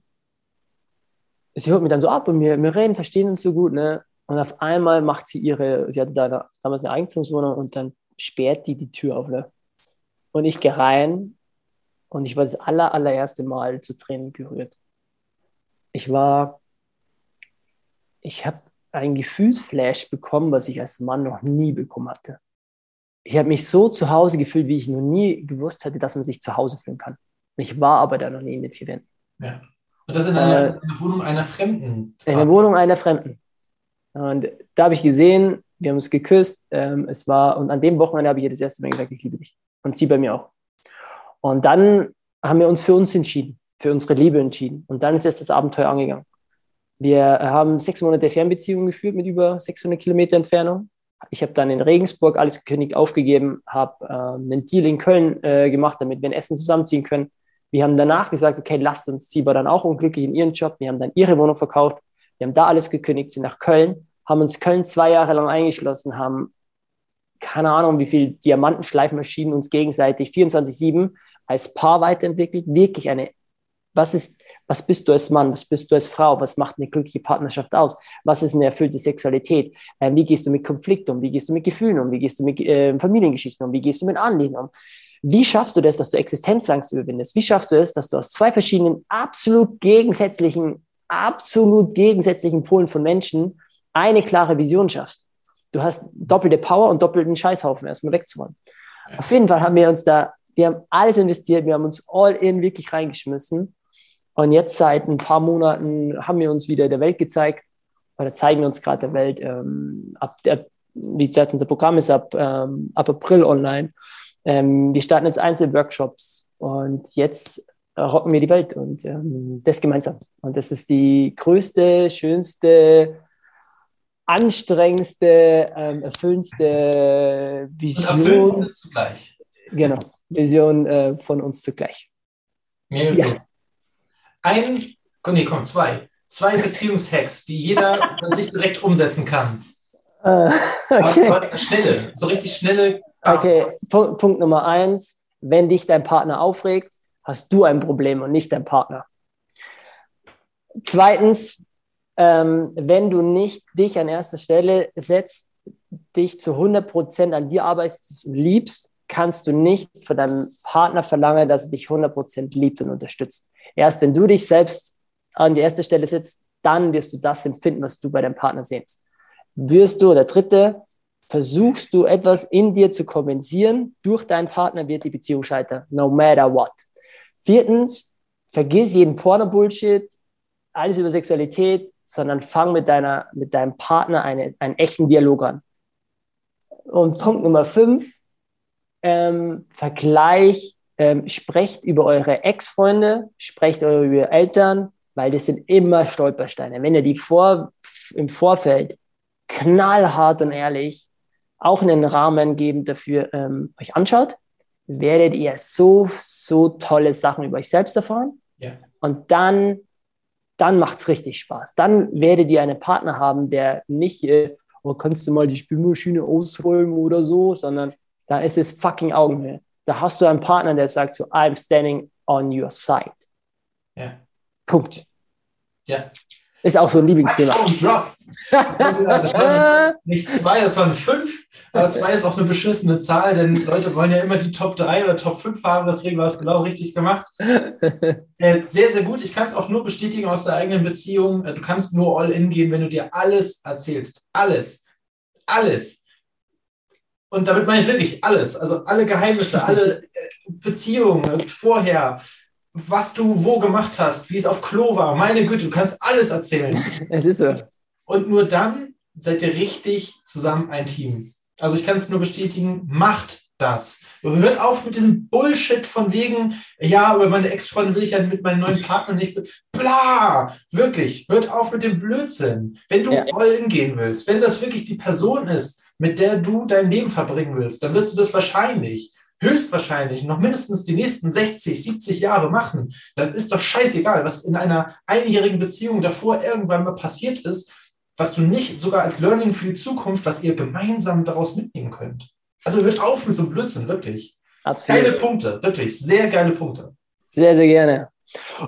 sie holt mich dann so ab und wir, wir reden, verstehen uns so gut, ne? Und auf einmal macht sie ihre, sie hatte da damals eine Eigentumswohnung und dann sperrt die die Tür auf, ne? Und ich gehe rein und ich war das aller, allererste Mal zu Tränen gerührt. Ich war, ich habe ein Gefühlsflash bekommen, was ich als Mann noch nie bekommen hatte. Ich habe mich so zu Hause gefühlt, wie ich noch nie gewusst hatte, dass man sich zu Hause fühlen kann. Ich war aber da noch nie in den vier Wänden. Ja. Und das in einer, äh, in der Wohnung einer Fremden? In der Wohnung einer Fremden. Und da habe ich gesehen, wir haben uns geküsst. Ähm, es war, und an dem Wochenende habe ich ihr das erste Mal gesagt, ich liebe dich. Und sie bei mir auch. Und dann haben wir uns für uns entschieden, für unsere Liebe entschieden. Und dann ist erst das Abenteuer angegangen. Wir haben sechs Monate Fernbeziehung geführt mit über 600 Kilometer Entfernung. Ich habe dann in Regensburg alles gekündigt, aufgegeben, habe äh, einen Deal in Köln äh, gemacht, damit wir in Essen zusammenziehen können. Wir haben danach gesagt, okay, lasst uns. Sie war dann auch unglücklich in ihrem Job. Wir haben dann ihre Wohnung verkauft. Wir haben da alles gekündigt, sind nach Köln, haben uns Köln zwei Jahre lang eingeschlossen, haben keine Ahnung, wie viele Diamantenschleifmaschinen uns gegenseitig 24-7 als Paar weiterentwickelt. Wirklich eine, was ist, was bist du als Mann, was bist du als Frau, was macht eine glückliche Partnerschaft aus, was ist eine erfüllte Sexualität, ähm, wie gehst du mit Konflikten um, wie gehst du mit Gefühlen um, wie gehst du mit äh, Familiengeschichten um, wie gehst du mit Anliegen um. Wie schaffst du das, dass du Existenzangst überwindest? Wie schaffst du es, dass du aus zwei verschiedenen absolut gegensätzlichen, absolut gegensätzlichen Polen von Menschen eine klare Vision schaffst? Du hast doppelte Power und doppelten Scheißhaufen erstmal wegzuräumen. Ja. Auf jeden Fall haben wir uns da, wir haben alles investiert, wir haben uns all in wirklich reingeschmissen. Und jetzt seit ein paar Monaten haben wir uns wieder der Welt gezeigt oder zeigen wir uns gerade der Welt. Ähm, ab der, wie gesagt, unser Programm ist ab, ähm, ab April online. Ähm, wir starten jetzt Einzelworkshops und jetzt rocken wir die Welt und ähm, das gemeinsam. Und das ist die größte, schönste, anstrengendste, ähm, erfüllendste Vision. [laughs] Und erfüllendste zugleich. Genau, Vision äh, von uns zugleich. Mir ja. Ein, nee, komm, zwei. Zwei Beziehungshacks, die jeder [laughs] sich direkt umsetzen kann. Äh, okay. Aber, schnelle, so richtig schnelle. Okay, Punkt, Punkt Nummer eins. Wenn dich dein Partner aufregt, hast du ein Problem und nicht dein Partner. Zweitens, ähm, wenn du nicht dich an erster Stelle setzt, dich zu 100% an dir arbeitest und liebst, kannst du nicht von deinem Partner verlangen, dass er dich 100% liebt und unterstützt. Erst wenn du dich selbst an die erste Stelle setzt, dann wirst du das empfinden, was du bei deinem Partner sehnst. Wirst du, oder dritte, versuchst du etwas in dir zu kompensieren, durch deinen Partner wird die Beziehung scheitern, no matter what. Viertens, vergiss jeden Porno-Bullshit, alles über Sexualität, sondern fang mit, deiner, mit deinem Partner eine, einen echten Dialog an. Und Punkt Nummer fünf, ähm, Vergleich, ähm, sprecht über eure Ex-Freunde, sprecht über eure Eltern, weil das sind immer Stolpersteine. Wenn ihr die vor, im Vorfeld knallhart und ehrlich auch einen Rahmen geben dafür ähm, euch anschaut, werdet ihr so, so tolle Sachen über euch selbst erfahren. Ja. Und dann dann macht es richtig Spaß. Dann werdet ihr einen Partner haben, der nicht, äh, oh, kannst du mal die Spülmaschine ausräumen oder so, sondern da ist es fucking Augenhöhe. Da hast du einen Partner, der sagt so, I'm standing on your side. Ja. Punkt. Ja. Ist auch so ein Lieblingsthema. Das waren [laughs] nicht zwei, das waren fünf. Aber zwei ist auch eine beschissene Zahl, denn Leute wollen ja immer die Top 3 oder Top 5 haben. Deswegen war es genau richtig gemacht. [laughs] Äh, sehr, sehr gut. Ich kann es auch nur bestätigen aus der eigenen Beziehung. Äh, du kannst nur all in gehen, wenn du dir alles erzählst. Alles. Alles. Und damit meine ich wirklich alles. Also alle Geheimnisse, alle äh, Beziehungen vorher, was du wo gemacht hast, wie es auf Klo war. Meine Güte, du kannst alles erzählen. [laughs] Es ist so. Und nur dann seid ihr richtig zusammen ein Team. Also ich kann es nur bestätigen, macht das. Hört auf mit diesem Bullshit von wegen, ja, aber meine Ex-Freundin will ich ja mit meinem neuen Partner nicht. Bla! Wirklich, hört auf mit dem Blödsinn. Wenn du ja. all in gehen willst, wenn das wirklich die Person ist, mit der du dein Leben verbringen willst, dann wirst du das wahrscheinlich höchstwahrscheinlich noch mindestens die nächsten 60, 70 Jahre machen, dann ist doch scheißegal, was in einer einjährigen Beziehung davor irgendwann mal passiert ist, was du nicht sogar als Learning für die Zukunft, was ihr gemeinsam daraus mitnehmen könnt. Also hört auf mit so einem Blödsinn, wirklich. Absolut. Geile Punkte, wirklich, sehr geile Punkte. Sehr, sehr gerne.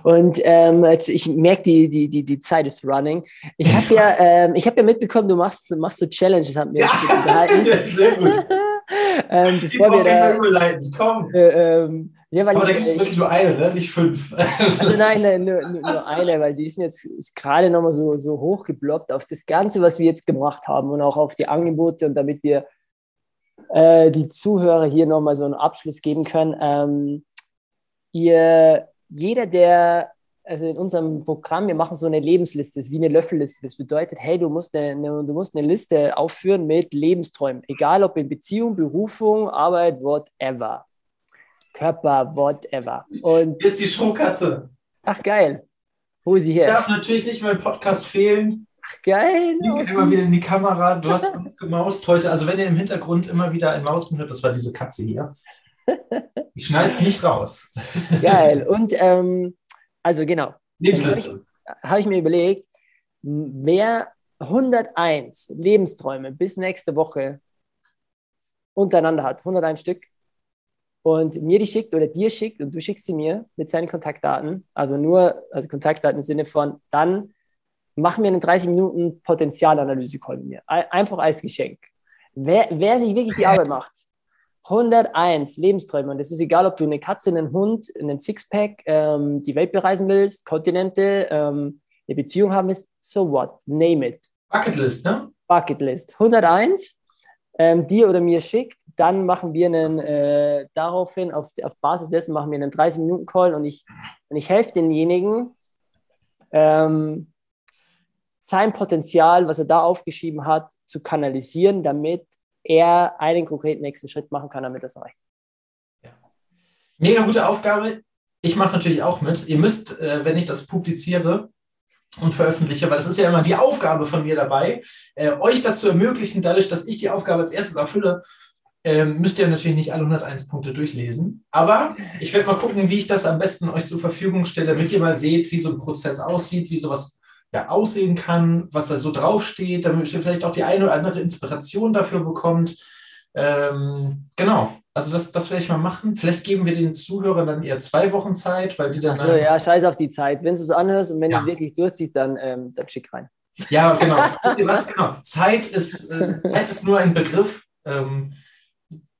Und ähm, jetzt, ich merke, die, die, die, die Zeit ist running. Ich habe ja, [laughs] ähm, hab ja mitbekommen, du machst, machst so Challenges, haben wir ja, [laughs] Sehr gut. Ähm, bevor wir da, überleiten, komm. Äh, ähm, ja, Aber ich, da gibt es wirklich nur eine, ne? nicht fünf. also nein, nein nur, nur, eine, weil die ist mir jetzt gerade nochmal so, so hochgebloppt auf das Ganze, was wir jetzt gemacht haben und auch auf die Angebote und damit wir äh, die Zuhörer hier nochmal so einen Abschluss geben können. Ähm, ihr, jeder, der, also in unserem Programm, wir machen so eine Lebensliste, ist wie eine Löffelliste. Das bedeutet, hey, du musst eine, eine, du musst eine Liste aufführen mit Lebensträumen, egal ob in Beziehung, Berufung, Arbeit, whatever. Körper, whatever. Und ist die Showkatze. Ach, geil. Wo ist sie her? Darf natürlich nicht mein Podcast fehlen. Ach, geil. Liegt immer wieder in die Kamera. Du hast [laughs] gemaust heute. Also, wenn ihr im Hintergrund immer wieder ein Mausen hört, das war diese Katze hier. Ich schneide es nicht raus. [laughs] Geil. Und ähm, also genau. Lebensliste. Habe ich, hab ich mir überlegt, wer 101 Lebensträume bis nächste Woche untereinander hat, 101 Stück, und mir die schickt oder dir schickt und du schickst sie mir mit seinen Kontaktdaten, also nur, also Kontaktdaten im Sinne von, dann machen wir eine 30 Minuten Potenzialanalyse-Call mit mir. Einfach als Geschenk. Wer, wer sich wirklich die Arbeit [laughs] macht, 101 Lebensträume. Und es ist egal, ob du eine Katze, einen Hund, einen Sixpack, ähm, die Welt bereisen willst, Kontinente, ähm, eine Beziehung haben willst, so what? Name it. Bucketlist, ne? Bucketlist. 101, ähm, dir oder mir schickt, dann machen wir einen, äh, daraufhin, auf, auf Basis dessen machen wir einen 30-Minuten-Call und ich, und ich helfe denjenigen, ähm, sein Potenzial, was er da aufgeschrieben hat, zu kanalisieren, damit er einen konkreten nächsten Schritt machen kann, damit das erreicht. Ja. Mega gute Aufgabe. Ich mache natürlich auch mit. Ihr müsst, äh, wenn ich das publiziere, und veröffentliche, weil das ist ja immer die Aufgabe von mir dabei, äh, euch das zu ermöglichen, dadurch, dass ich die Aufgabe als erstes erfülle, äh, müsst ihr natürlich nicht alle 101 Punkte durchlesen. Aber ich werde mal gucken, wie ich das am besten euch zur Verfügung stelle, damit ihr mal seht, wie so ein Prozess aussieht, wie sowas ja, aussehen kann, was da so draufsteht, damit ihr vielleicht auch die eine oder andere Inspiration dafür bekommt. Ähm, genau. Also das, das werde ich mal machen. Vielleicht geben wir den Zuhörern dann eher zwei Wochen Zeit, weil die dann. Achso, ja, scheiß auf die Zeit. Wenn du es anhörst und wenn ja. es wirklich durchziehst, dann, ähm, dann schick rein. Ja, genau. was genau? Zeit ist, äh, Zeit ist nur ein Begriff. Ähm,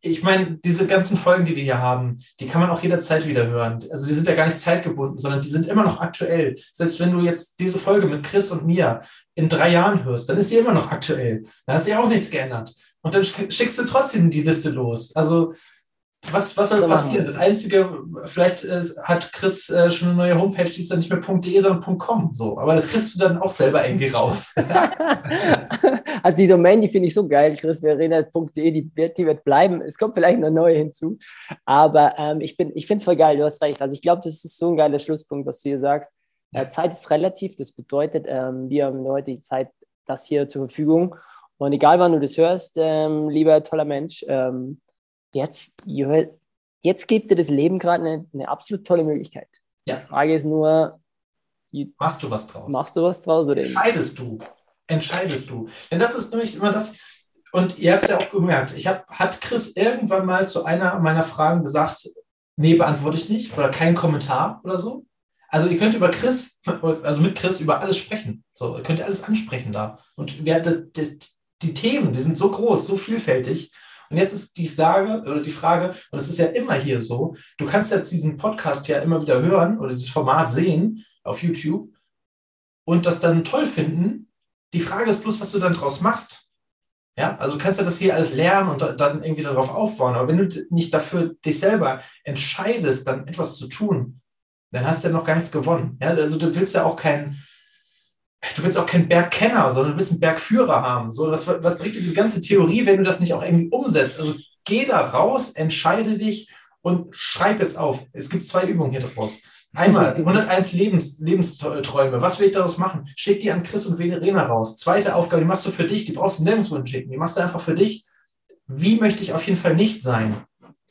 ich meine, diese ganzen Folgen, die wir hier haben, die kann man auch jederzeit wieder hören. Also die sind ja gar nicht zeitgebunden, sondern die sind immer noch aktuell. Selbst wenn du jetzt diese Folge mit Chris und mir in drei Jahren hörst, dann ist sie immer noch aktuell. Da hat sich auch nichts geändert. Und dann schickst du trotzdem die Liste los. Also was, was soll passieren? Das Einzige, vielleicht äh, hat Chris äh, schon eine neue Homepage, die ist dann nicht mehr .de, sondern .com. So. Aber das kriegst du dann auch selber irgendwie raus. [laughs] [laughs] also die Domain, die finde ich so geil, chrisverena.de, die wird, die wird bleiben. Es kommt vielleicht eine neue hinzu. Aber ähm, ich, ich finde es voll geil, du hast recht. Also ich glaube, das ist so ein geiler Schlusspunkt, was du hier sagst. Äh, Zeit ist relativ, das bedeutet, ähm, wir haben heute die Zeit, das hier zur Verfügung. Und egal, wann du das hörst, ähm, lieber toller Mensch, ähm, jetzt, jetzt gibt dir das Leben gerade eine, eine absolut tolle Möglichkeit. Ja. Die Frage ist nur, machst du was draus? Machst du was draus? Oder Entscheidest du. Entscheidest du. Denn das ist nämlich immer das, und ihr habt es ja auch gemerkt, ich hab, hat Chris irgendwann mal zu einer meiner Fragen gesagt, nee, beantworte ich nicht oder kein Kommentar oder so. Also ihr könnt über Chris, also mit Chris über alles sprechen. So, ihr könnt alles ansprechen da. Und wer das, das, die Themen, die sind so groß, so vielfältig. Und jetzt ist die Sage oder die Frage, und es ist ja immer hier so, du kannst jetzt diesen Podcast ja immer wieder hören oder dieses Format sehen auf YouTube und das dann toll finden. Die Frage ist bloß, was du dann draus machst. Ja, also du kannst ja das hier alles lernen und dann irgendwie darauf aufbauen. Aber wenn du nicht dafür dich selber entscheidest, dann etwas zu tun, dann hast du ja noch gar nichts gewonnen. Ja, also du willst ja auch kein, du willst auch keinen Bergkenner, sondern du willst einen Bergführer haben. So, was, was bringt dir diese ganze Theorie, wenn du das nicht auch irgendwie umsetzt? Also geh da raus, entscheide dich und schreib jetzt auf. Es gibt zwei Übungen hier draus. Einmal [laughs] 101 Lebens, Lebensträume. Was will ich daraus machen? Schick die an Chris und Verena raus. Zweite Aufgabe, die machst du für dich. Die brauchst du nirgendwo schicken. Die machst du einfach für dich. Wie möchte ich auf jeden Fall nicht sein?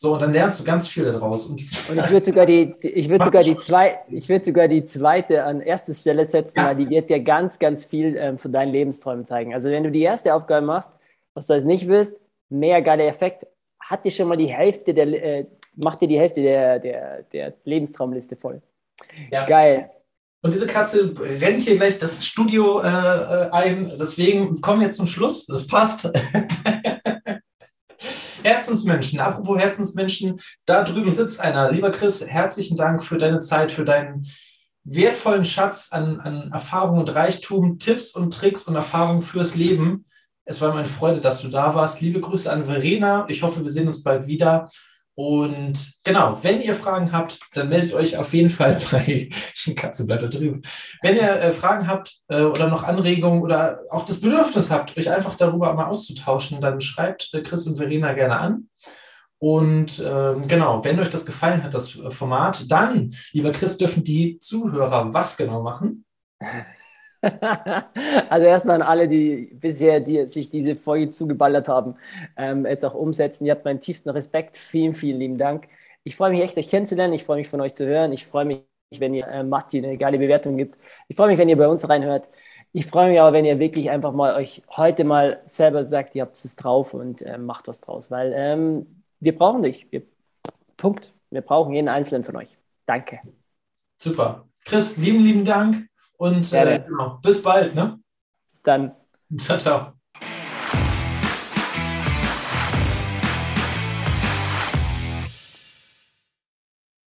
So, und dann lernst du ganz viel daraus. Und, und ich würde sogar die, ich würde sogar die zwei, ich würde sogar die zweite an erste Stelle setzen, ja. weil die wird dir ganz, ganz viel ähm, von deinen Lebensträumen zeigen. Also wenn du die erste Aufgabe machst, was du als nicht willst, mehr geiler Effekt, hat dir schon mal die Hälfte der, äh, macht dir die Hälfte der, der, der Lebenstraumliste voll. Ja. Geil. Und diese Katze rennt hier gleich das Studio äh, äh ein. Deswegen kommen wir zum Schluss. Das passt. [laughs] Herzensmenschen, apropos Herzensmenschen, da drüben sitzt einer. Lieber Chris, herzlichen Dank für deine Zeit, für deinen wertvollen Schatz an, an Erfahrung und Reichtum, Tipps und Tricks und Erfahrungen fürs Leben. Es war meine Freude, dass du da warst. Liebe Grüße an Verena. Ich hoffe, wir sehen uns bald wieder. Und genau, wenn ihr Fragen habt, dann meldet euch auf jeden Fall [laughs] bei Katze bleibt da drüben. Wenn ihr äh, Fragen habt äh, oder noch Anregungen oder auch das Bedürfnis habt, euch einfach darüber mal auszutauschen, dann schreibt äh, Chris und Verena gerne an. Und ähm, genau, wenn euch das gefallen hat, das Format, dann, lieber Chris, dürfen die Zuhörer was genau machen? [laughs] [laughs] also erstmal an alle, die bisher die, sich diese Folge zugeballert haben, ähm, jetzt auch umsetzen. Ihr habt meinen tiefsten Respekt. Vielen, vielen lieben Dank. Ich freue mich echt, euch kennenzulernen. Ich freue mich, von euch zu hören. Ich freue mich, wenn ihr äh, Matti eine geile Bewertung gibt. Ich freue mich, wenn ihr bei uns reinhört. Ich freue mich aber, wenn ihr wirklich einfach mal euch heute mal selber sagt, ihr habt es drauf und äh, macht was draus, weil ähm, wir brauchen dich. Wir, Punkt. Wir brauchen jeden einzelnen von euch. Danke. Super. Chris, lieben, lieben Dank und äh, genau, bis bald. Ne? Bis dann. [laughs] Ciao, ciao.